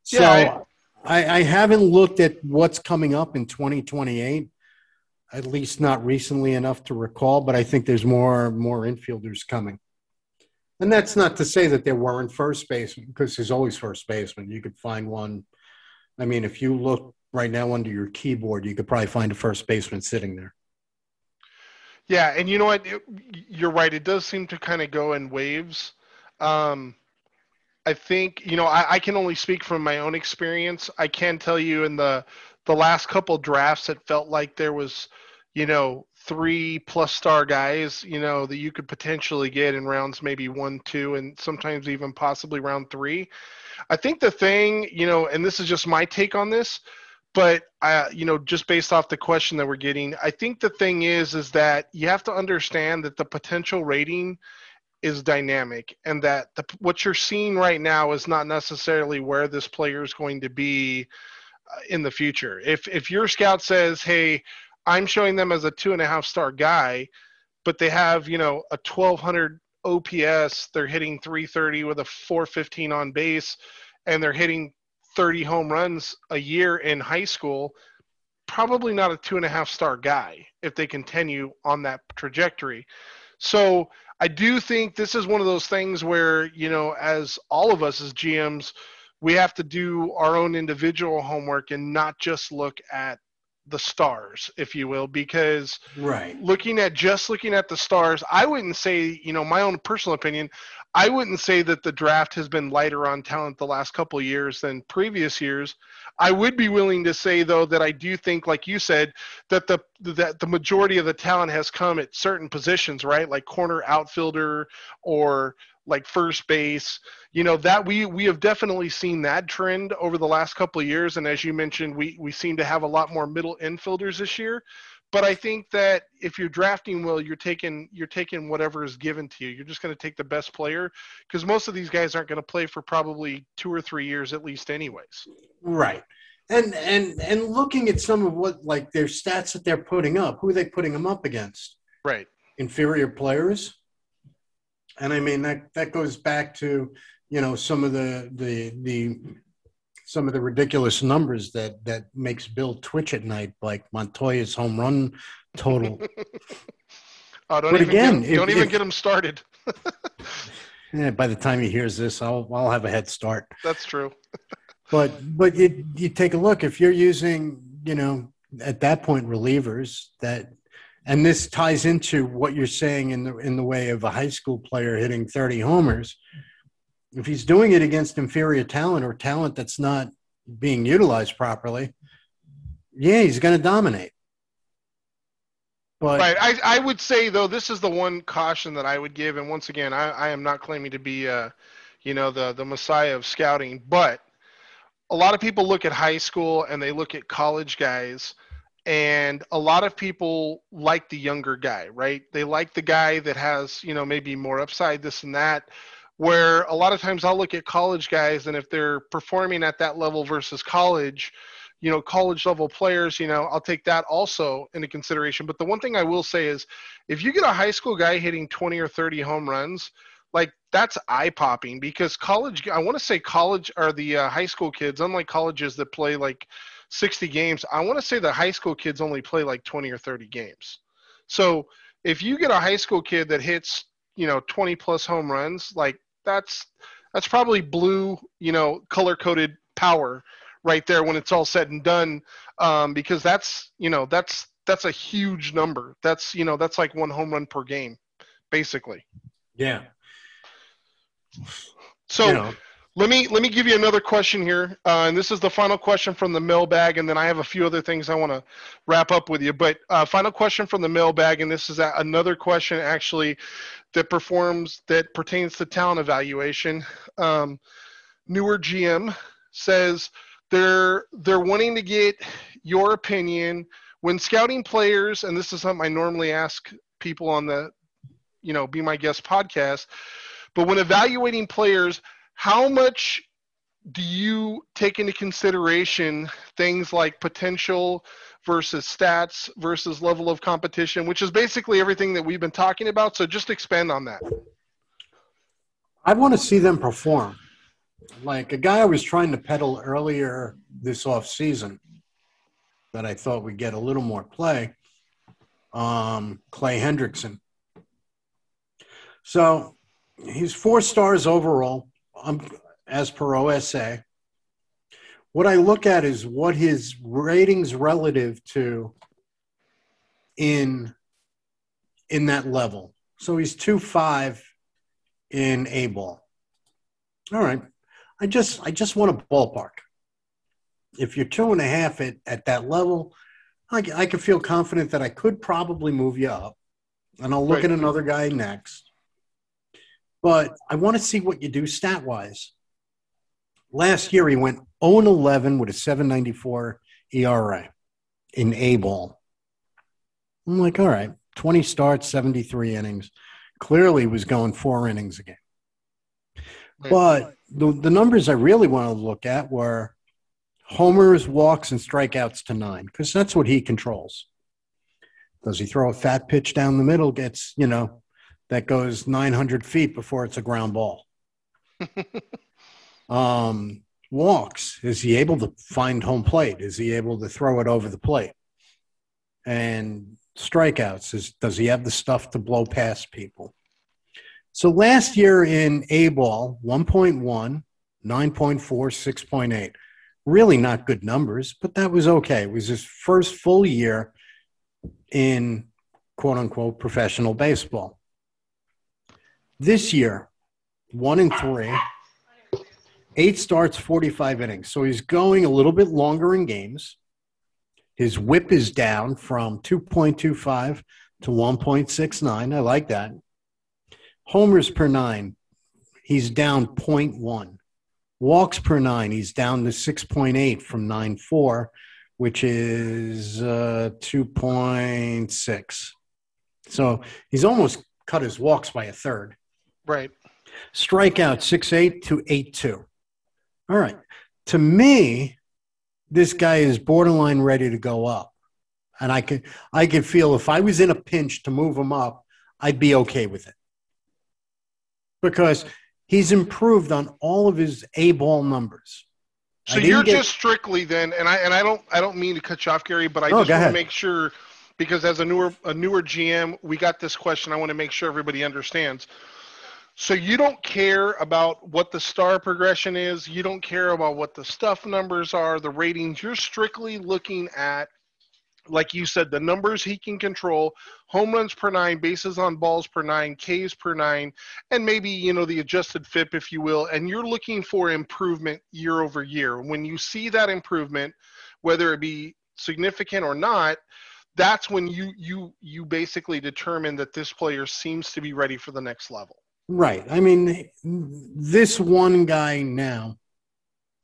So Yeah, I, I haven't looked at what's coming up in 2028, at least not recently enough to recall, but I think there's more more infielders coming. And that's not to say that there weren't first basemen, because there's always first baseman. You could find one. I mean, if you look right now under your keyboard, you could probably find a first baseman sitting there. Yeah, and you know what? It- you're right. It does seem to kind of go in waves. Um, I think you know I, I can only speak from my own experience. I can tell you in the the last couple drafts, it felt like there was, you know, three plus star guys, you know, that you could potentially get in rounds maybe one, two, and sometimes even possibly round three. I think the thing, you know, and this is just my take on this, but I, you know, just based off the question that we're getting, I think the thing is, is that you have to understand that the potential rating is dynamic, and that the, what you're seeing right now is not necessarily where this player is going to be uh, in the future. If if your scout says, "Hey, I'm showing them as a two and a half star guy," but they have you know a 1200 OPS, they're hitting 330 with a 415 on base, and they're hitting 30 home runs a year in high school, probably not a two and a half star guy if they continue on that trajectory. So I do think this is one of those things where, you know, as all of us as GMs, we have to do our own individual homework and not just look at the stars, if you will, because Right. looking at just looking at the stars, I wouldn't say, you know, my own personal opinion, I wouldn't say that the draft has been lighter on talent the last couple of years than previous years. I would be willing to say though that I do think, like you said, that the that the majority of the talent has come at certain positions, right? Like corner outfielder or like first base. You know, that we we have definitely seen that trend over the last couple of years. And as you mentioned, we we seem to have a lot more middle infielders this year but I think that if you're drafting well, you're taking you're taking whatever is given to you. You're just going to take the best player because most of these guys aren't going to play for probably two or three years at least, anyways. Right. And and and looking at some of what like their stats that they're putting up, who are they putting them up against? Right. Inferior players. And I mean that that goes back to, you know, some of the the the some of the ridiculous numbers that that makes Bill twitch at night, like Montoya's home run total. Oh, don't But even again, get, if- don't even if- get them started. yeah, by the time he hears this, I'll I'll have a head start. That's true. But but you you take a look if you're using you know at that point relievers that and this ties into what you're saying in the in the way of a high school player hitting 30 homers. If he's doing it against inferior talent or talent that's not being utilized properly, yeah, he's going to dominate. But Right. I, I would say though, this is the one caution that I would give, and once again, I, I am not claiming to be, uh, you know, the the messiah of scouting, but a lot of people look at high school and they look at college guys, and a lot of people like the younger guy, right? They like the guy that has, you know, maybe more upside, this and that. Where a lot of times I'll look at college guys, and if they're performing at that level versus college, you know, college level players, you know, I'll take that also into consideration. But the one thing I will say is if you get a high school guy hitting 20 or 30 home runs, like that's eye popping because college, I want to say college are the uh, high school kids, unlike colleges that play like 60 games, I want to say the high school kids only play like 20 or 30 games. So if you get a high school kid that hits, you know, 20 plus home runs, like that's, that's probably blue, you know, color coded power right there when it's all said and done um, because that's you know that's that's a huge number. That's you know that's like one home run per game basically. Yeah, so you know, let me let me give you another question here uh, and this is the final question from the mailbag and then i have a few other things i want to wrap up with you. But uh, final question from the mailbag and this is another question actually that performs that pertains to talent evaluation. Um, newer gm says they're they're wanting to get your opinion. When scouting players and this is something i normally ask people on the you know be my guest podcast but when evaluating players how much do you take into consideration things like potential versus stats versus level of competition, which is basically everything that we've been talking about? So just expand on that. I want to see them perform. Like a guy I was trying to peddle earlier this off season that I thought would get a little more play, um, Clay Hendrickson. So he's four stars overall, um, as per OSA. What I look at is what his ratings relative to in in that level. So he's two five in A ball. All right. I just I just want a ballpark. If you're two and a half at, at that level, I, I can feel confident that I could probably move you up. And I'll look Right. at another guy next. But I want to see what you do stat wise. Last year, he went 0 11 with a 794 ERA in A ball. I'm like, all right, 20 starts, 73 innings. Clearly was going four innings a game. But the, the numbers I really want to look at were homers, walks, and strikeouts to nine, because that's what he controls. Does he throw a fat pitch down the middle? Gets, you know, that goes 900 feet before it's a ground ball. um, walks. Is he able to find home plate? Is he able to throw it over the plate? And strikeouts. Is does he have the stuff to blow past people? So last year in A ball, 1.1, 9.4, 6.8. Really not good numbers, but that was okay. It was his first full year in quote unquote professional baseball. This year, one and three, eight starts, 45 innings. So he's going a little bit longer in games. His whip is down from 2.25 to 1.69. I like that. Homers per nine, he's down 0.1. Walks per nine, he's down to 6.8 from 9.4, which is uh, 2.6. So he's almost cut his walks by a third. Right. Strikeout six eight to eight two. All right. To me, this guy is borderline ready to go up. And I could I could feel if I was in a pinch to move him up, I'd be okay with it. Because he's improved on all of his A ball numbers. So you're get- just strictly then, and I and I don't I don't mean to cut you off, Gary, but I Oh, just want to make sure because as a newer a newer GM, we got this question. I want to make sure everybody understands. So you don't care about what the star progression is. You don't care about what the stuff numbers are, the ratings. You're strictly looking at, like you said, the numbers he can control: home runs per nine, bases on balls per nine, Ks per nine, and maybe you know the adjusted FIP, if you will. And you're looking for improvement year over year. When you see that improvement, whether it be significant or not, that's when you you you basically determine that this player seems to be ready for the next level. Right. I mean, this one guy now,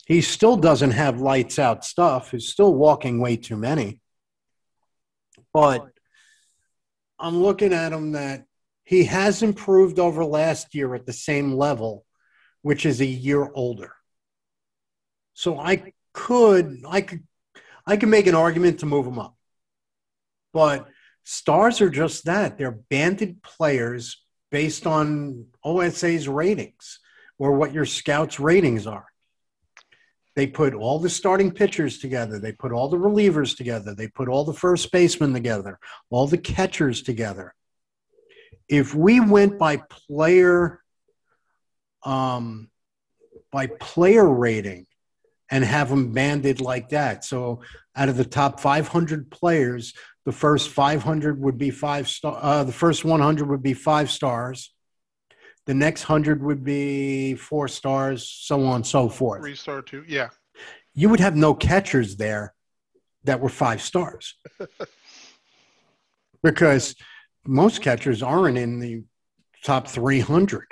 he still doesn't have lights out stuff. He's still walking way too many. But I'm looking at him that he has improved over last year at the same level, which is a year older. So I could, I could, I could make an argument to move him up. But stars are just that. They're banded players based on OSA's ratings or what your scouts' ratings are. They put all the starting pitchers together. They put all the relievers together. They put all the first basemen together, all the catchers together. If we went by player, um, by player rating, and have them banded like that, so out of the top 500 players, the first 500 would be five star. Uh, the first 100 would be five stars. The next hundred would be four stars, so on and so forth. Three star two, yeah. You would have no catchers there that were five stars because most catchers aren't in the top 300.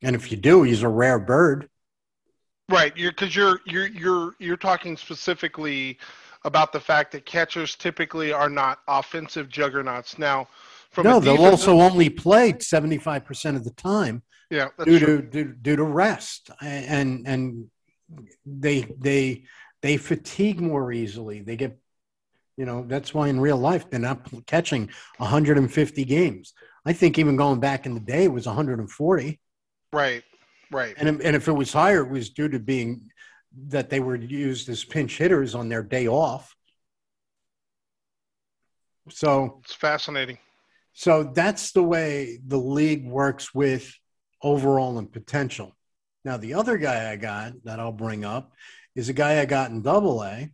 And if you do, he's a rare bird. Right, you're because you're you're you're you're talking specifically about the fact that catchers typically are not offensive juggernauts. Now, from no, they'll also only play 75% of the time yeah, that's due true. to, due, due to rest and, and they they they fatigue more easily. They get, you know, that's why in real life they're not catching 150 games. I think even going back in the day it was 140. Right, right. And and if it was higher, it was due to being that they were used as pinch hitters on their day off. So it's fascinating. So that's the way the league works with overall and potential. Now, the other guy I got that I'll bring up is a guy I got in double A.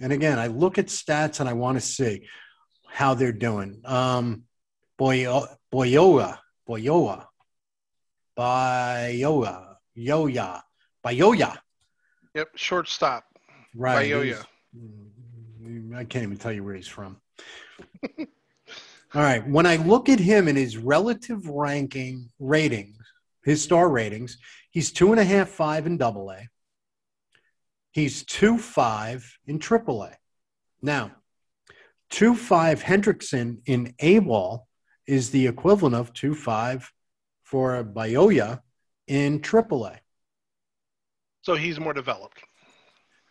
And again, I look at stats and I want to see how they're doing. Um, Boyo, Boyoa, Boyoa, Bayoa, Yoya, Bayoya. Yep, shortstop. Right. Bayoya. Mm, I can't even tell you where he's from. All right. When I look at him and his relative ranking ratings, his star ratings, he's two and a half, five in double A. He's two five in triple A. Now, two five Hendrickson in A ball is the equivalent of two five for Bayoya in triple A. So he's more developed.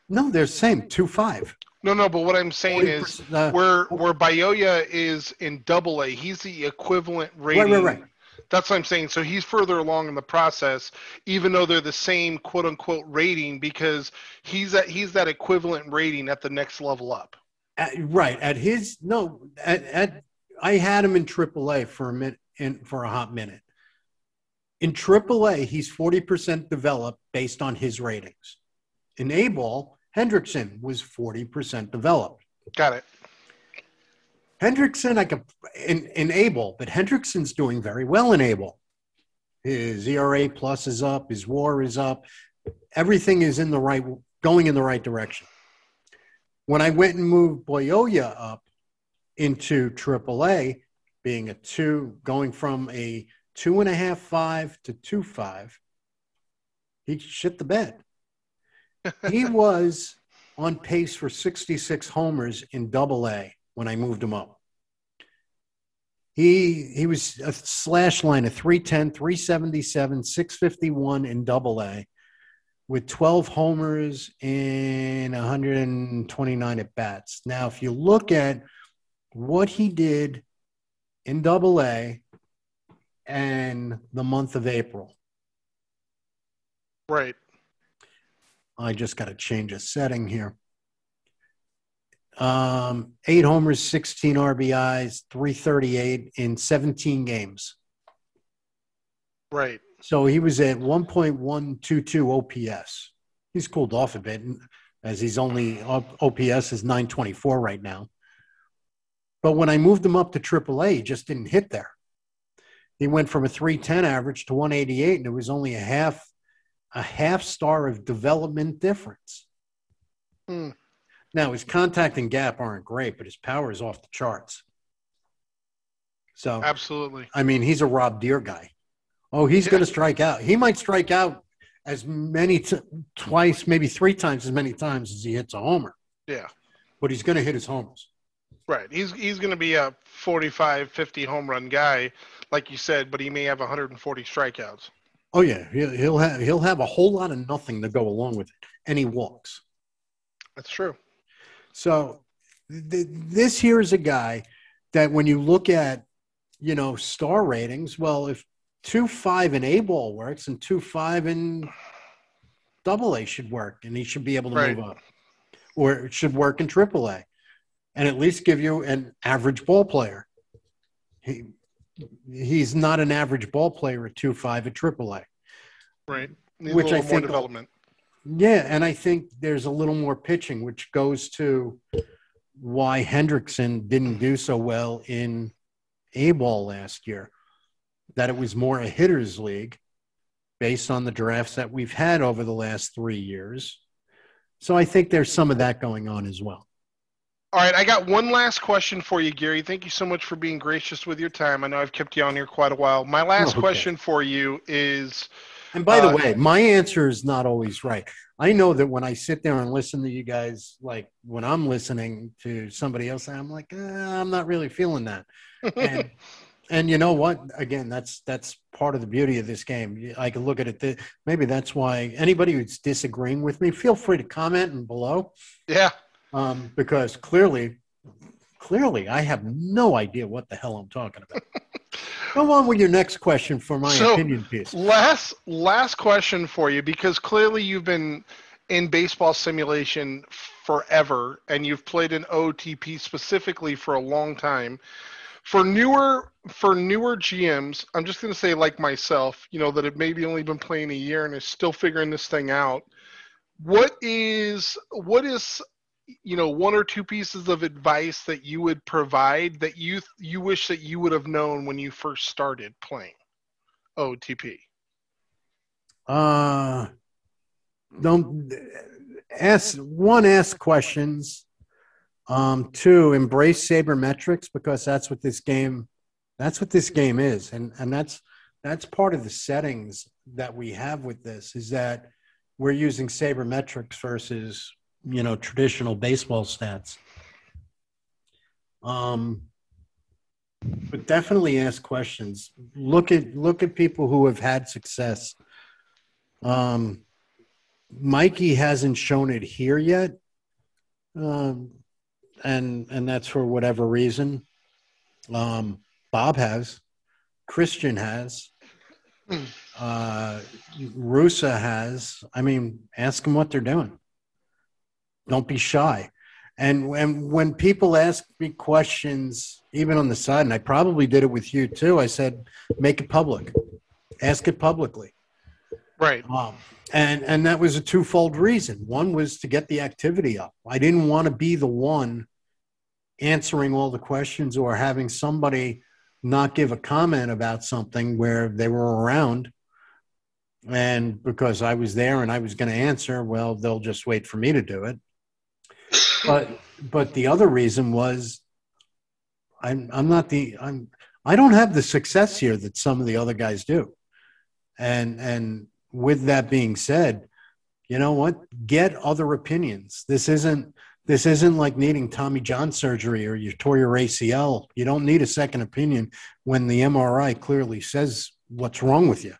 No, they're the same, two five. No, no, but what I'm saying is uh, where where Bayoya is in double A, he's the equivalent rating. Right, right, right. That's what I'm saying. So he's further along in the process, even though they're the same quote unquote rating, because he's that he's that equivalent rating at the next level up. At, right. At his no at, at I had him in AAA for a minute in for a hot minute. In AAA, he's 40% developed based on his ratings. In A ball, Hendrickson was 40% developed. Got it. Hendrickson, I could in, in A ball, but Hendrickson's doing very well in A ball. His ERA plus is up, his WAR is up, everything is in the right, going in the right direction. When I went and moved Boyoya up into AAA, being a two, going from a two and a half five to two five, he shit the bed he was on pace for 66 homers in double A when I moved him up. He he was a slash line of 310, 377, 651 in double A with 12 homers and 129 at bats. Now, if you look at what he did in double A and the month of April. Right. I just got to change a setting here. Um, eight homers, 16 RBIs, 338 in 17 games. Right. So he was at 1.122 OPS. He's cooled off a bit as he's only OPS is 924 right now. But when I moved him up to AAA, he just didn't hit there. He went from a 310 average to 188, and it was only a half a half star of development difference. Hmm. Now, his contact and gap aren't great, but his power is off the charts. So, absolutely. I mean, he's a Rob Deer guy. Oh, he's yeah. going to strike out. He might strike out as many t- twice, maybe three times as many times as he hits a homer. Yeah. But he's going to hit his homers. Right. He's he's going to be a 45, 50 home run guy, like you said, but he may have 140 strikeouts. Oh yeah, he'll, he'll have he'll have a whole lot of nothing to go along with it, and he walks. That's true. So th- this here is a guy that when you look at, you know, star ratings, well, if two five in A ball works and two five in double A should work, and he should be able to right. move up, or it should work in triple A, and at least give you an average ball player. He he's not an average ball player at two five at AAA. Right. Needs which I think development. Yeah, and I think there's a little more pitching, which goes to why Hendrickson didn't do so well in A ball last year. That it was more a hitters league based on the drafts that we've had over the last three years. So I think there's some of that going on as well. All right, I got one last question for you, Gary. Thank you so much for being gracious with your time. I know I've kept you on here quite a while. My last okay. question for you is And by the uh, way, my answer is not always right. I know that when I sit there and listen to you guys, like when I'm listening to somebody else, I'm like, eh, I'm not really feeling that. And and you know what? Again, that's that's part of the beauty of this game. I can look at it. th- Maybe that's why anybody who's disagreeing with me, feel free to comment and below, Yeah. Um, because clearly, clearly, I have no idea what the hell I'm talking about. Go on with your next question for my So- opinion piece. Last last question for you because clearly you've been in baseball simulation forever and you've played in OOTP specifically for a long time. For newer for newer GMs, I'm just going to say like myself, you know that have maybe only been playing a year and is still figuring this thing out. What is what is you know one or two pieces of advice that you would provide that you you wish that you would have known when you first started playing OOTP? Uh, don't ask one. Ask questions. Um, two, embrace sabermetrics because that's what this game. That's what this game is, and and that's that's part of the settings that we have with this is that we're using sabermetrics versus you know traditional baseball stats. Um, but definitely ask questions. Look at look at people who have had success. Um, Mikey hasn't shown it here yet, um, and and that's for whatever reason. Um, Bob has, Christian has, Hmm. uh, Rusa has. I mean, ask them what they're doing. Don't be shy. And when when people ask me questions, even on the side, and I probably did it with you too, I said, make it public, ask it publicly. Right. Um, and and that was a twofold reason. One was to get the activity up. I didn't want to be the one answering all the questions or having somebody not give a comment about something where they were around. And because I was there and I was going to answer, well, they'll just wait for me to do it. But but the other reason was I'm I'm not the I'm I don't have the success here that some of the other guys do. And and with that being said, you know what? Get other opinions. This isn't this isn't like needing Tommy John surgery or you tore your ACL. You don't need a second opinion when the MRI clearly says what's wrong with you.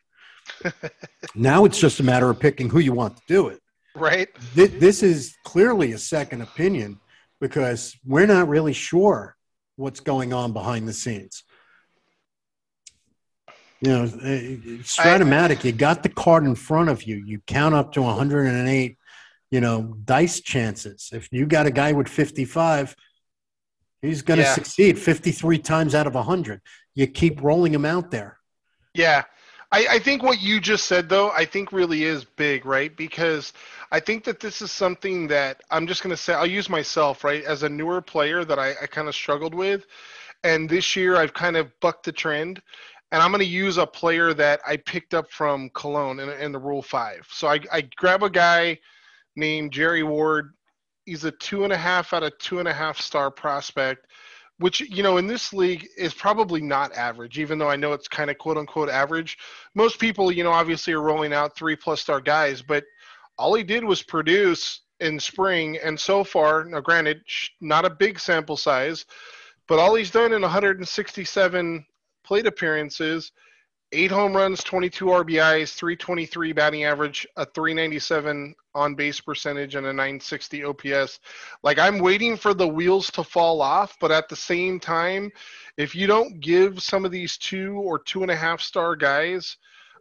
now it's just a matter of picking who you want to do it. Right. This, this is clearly a second opinion because we're not really sure what's going on behind the scenes. You know, uh, Strat-O-Matic, you got the card in front of you. You count up to 108, you know, dice chances. If you got a guy with 55, he's going to Yeah. succeed 53 times out of 100. You keep rolling him out there. Yeah. I, I think what you just said though, I think really is big, right? Because I think that this is something that I'm just gonna say I'll use myself, right, as a newer player that I, I kind of struggled with. And this year I've kind of bucked the trend. And I'm gonna use a player that I picked up from Cologne in, in the Rule Five. So I, I grab a guy named Jerry Ward. He's a two and a half out of two and a half star prospect which you know in this league is probably not average even though i know it's kind of quote unquote average. Most people you know obviously are rolling out three plus star guys but all he did was produce in spring and so far now granted not a big sample size but all he's done in 167 plate appearances eight home runs 22 rbis 323 batting average a 397 on base percentage and a 960 ops like I'm waiting for the wheels to fall off, but at the same time, if you don't give some of these two or two and a half star guys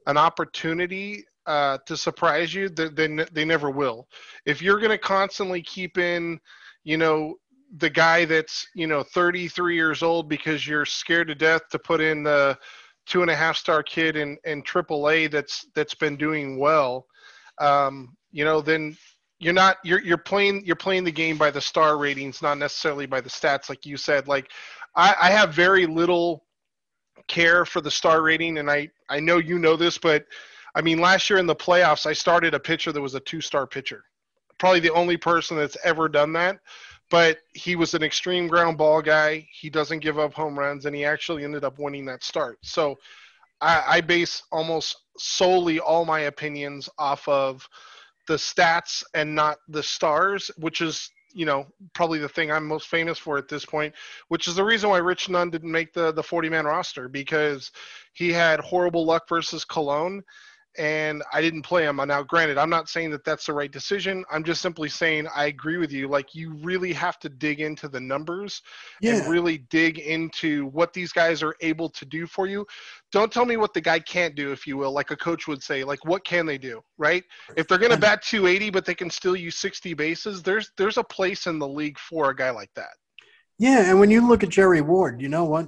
an opportunity uh, to surprise you, th- then they never will. If you're going to constantly keep in, you know, the guy that's you know 33 years old because you're scared to death to put in the two and a half star kid in in AAA that's that's been doing well, um, you know, then you're not you're you're playing you're playing the game by the star ratings not necessarily by the stats like you said. Like i i have very little care for the star rating and i i know you know this but i mean last year in the playoffs i started a pitcher that was a two star pitcher. Probably the only person that's ever done that but he was an extreme ground ball guy. He doesn't give up home runs and he actually ended up winning that start. So i i base almost solely all my opinions off of the stats and not the stars, which is you know, probably the thing I'm most famous for at this point, which is the reason why Rich Nunn didn't make the the 40 man roster because he had horrible luck versus Cologne and I didn't play him. Now, granted, I'm not saying that that's the right decision. I'm just simply saying I agree with you. Like, you really have to dig into the numbers yeah. and really dig into what these guys are able to do for you. Don't tell me what the guy can't do, if you will, like a coach would say. Like, what can they do, right? If they're going to bat 280, but they can still use 60 bases, there's there's a place in the league for a guy like that. Yeah, and when you look at Jerry Ward, you know what?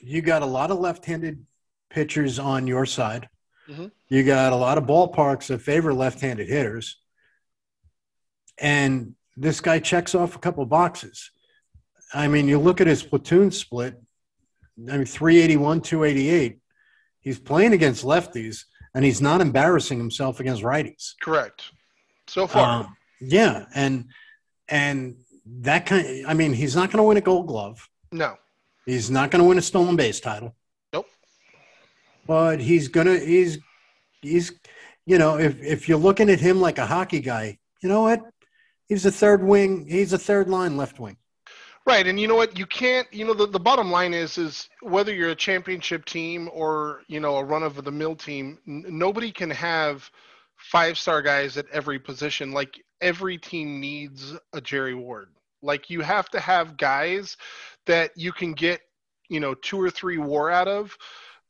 You got a lot of left-handed pitchers on your side Mm-hmm. You got a lot of ballparks that favor left-handed hitters, and this guy checks off a couple boxes. I mean, you look at his platoon split. I mean, 381, 288. He's playing against lefties, and he's not embarrassing himself against righties. Correct. So far. Um, yeah, and and that kind. Of, I mean, he's not going to win a Gold Glove. No. He's not going to win a stolen base title but he's gonna he's he's you know if if you're looking at him like a hockey guy, you know what? He's a third wing. He's a third line left wing. Right, and you know what? You can't. You know the, the bottom line is is whether you're a championship team or you know a run of the mill team, n- nobody can have five star guys at every position. Like every team needs a Jerry Ward. Like you have to have guys that you can get you know two or three war out of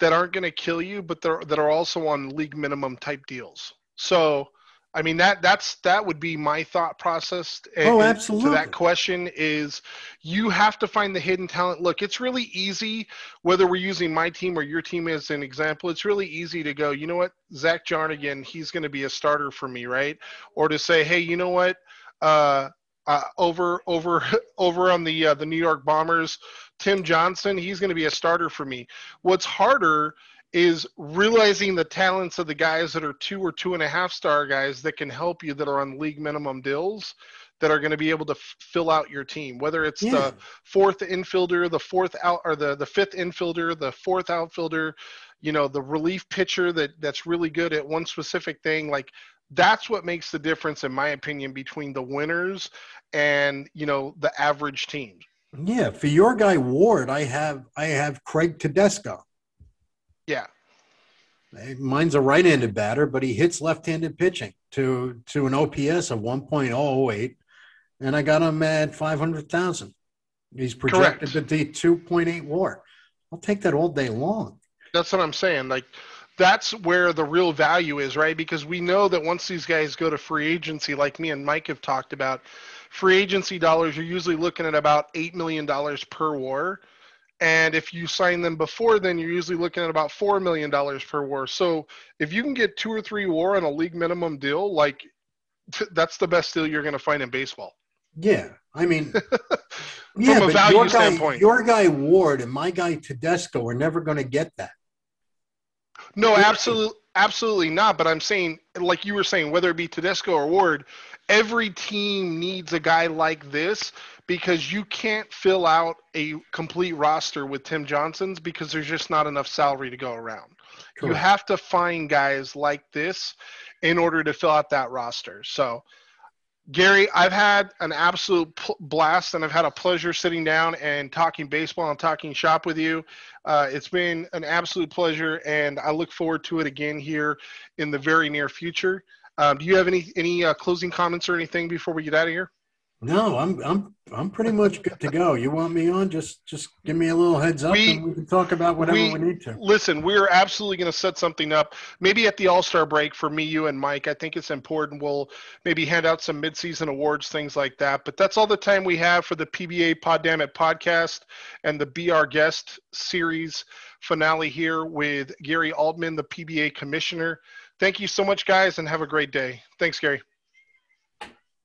that aren't going to kill you, but they're that are also on league minimum type deals. So, I mean that that's that would be my thought process. oh, absolutely. To that question is, you have to find the hidden talent. Look, it's really easy whether we're using my team or your team as an example. It's really easy to go. You know what, Zach Jarnigan, he's going to be a starter for me, right? Or to say, hey, you know what. Uh, uh, over over over on the uh, the New York Bombers, Tim Johnson, he's going to be a starter for me. What's harder is realizing the talents of the guys that are two or two and a half star guys that can help you that are on league minimum deals that are going to be able to f- fill out your team whether it's yeah. the fourth infielder the fourth out or the the fifth infielder the fourth outfielder you know the relief pitcher that that's really good at one specific thing like that's what makes the difference in my opinion between the winners and you know the average teams yeah for your guy ward i have i have craig tedesco. Yeah. Mine's a right-handed batter but he hits left-handed pitching to to an ops of 1.008 and i got him at 500000 he's projected Correct. to be 2.8 war. I'll take that all day long. That's what i'm saying like that's where the real value is, right? Because we know that once these guys go to free agency, like me and Mike have talked about, free agency dollars, you're usually looking at about $8 million per war. And if you sign them before then, you're usually looking at about $4 million per war. So if you can get two or three war on a league minimum deal, like that's the best deal you're going to find in baseball. Yeah. I mean, yeah, From a value your guy, standpoint. Your guy Ward and my guy Tedesco are never going to get that. No, absolutely, absolutely not. But I'm saying, like you were saying, whether it be Tedesco or Ward, every team needs a guy like this because you can't fill out a complete roster with Tim Johnson's because there's just not enough salary to go around. Correct. You have to find guys like this in order to fill out that roster. So Gary, I've had an absolute blast and I've had a pleasure sitting down and talking baseball and talking shop with you. Uh, it's been an absolute pleasure and I look forward to it again here in the very near future. Um, do you have any any uh, closing comments or anything before we get out of here? No, I'm I'm I'm pretty much good to go. You want me on? Just just give me a little heads up, we, and we can talk about whatever we, we need to. Listen, we're absolutely going to set something up. Maybe at the All Star break for me, you, and Mike. I think it's important. We'll maybe hand out some midseason awards, things like that. But that's all the time we have for the PBA Poddamit podcast and the Be Our Guest series finale here with Gary Altman, the PBA commissioner. Thank you so much, guys, and have a great day. Thanks, Gary.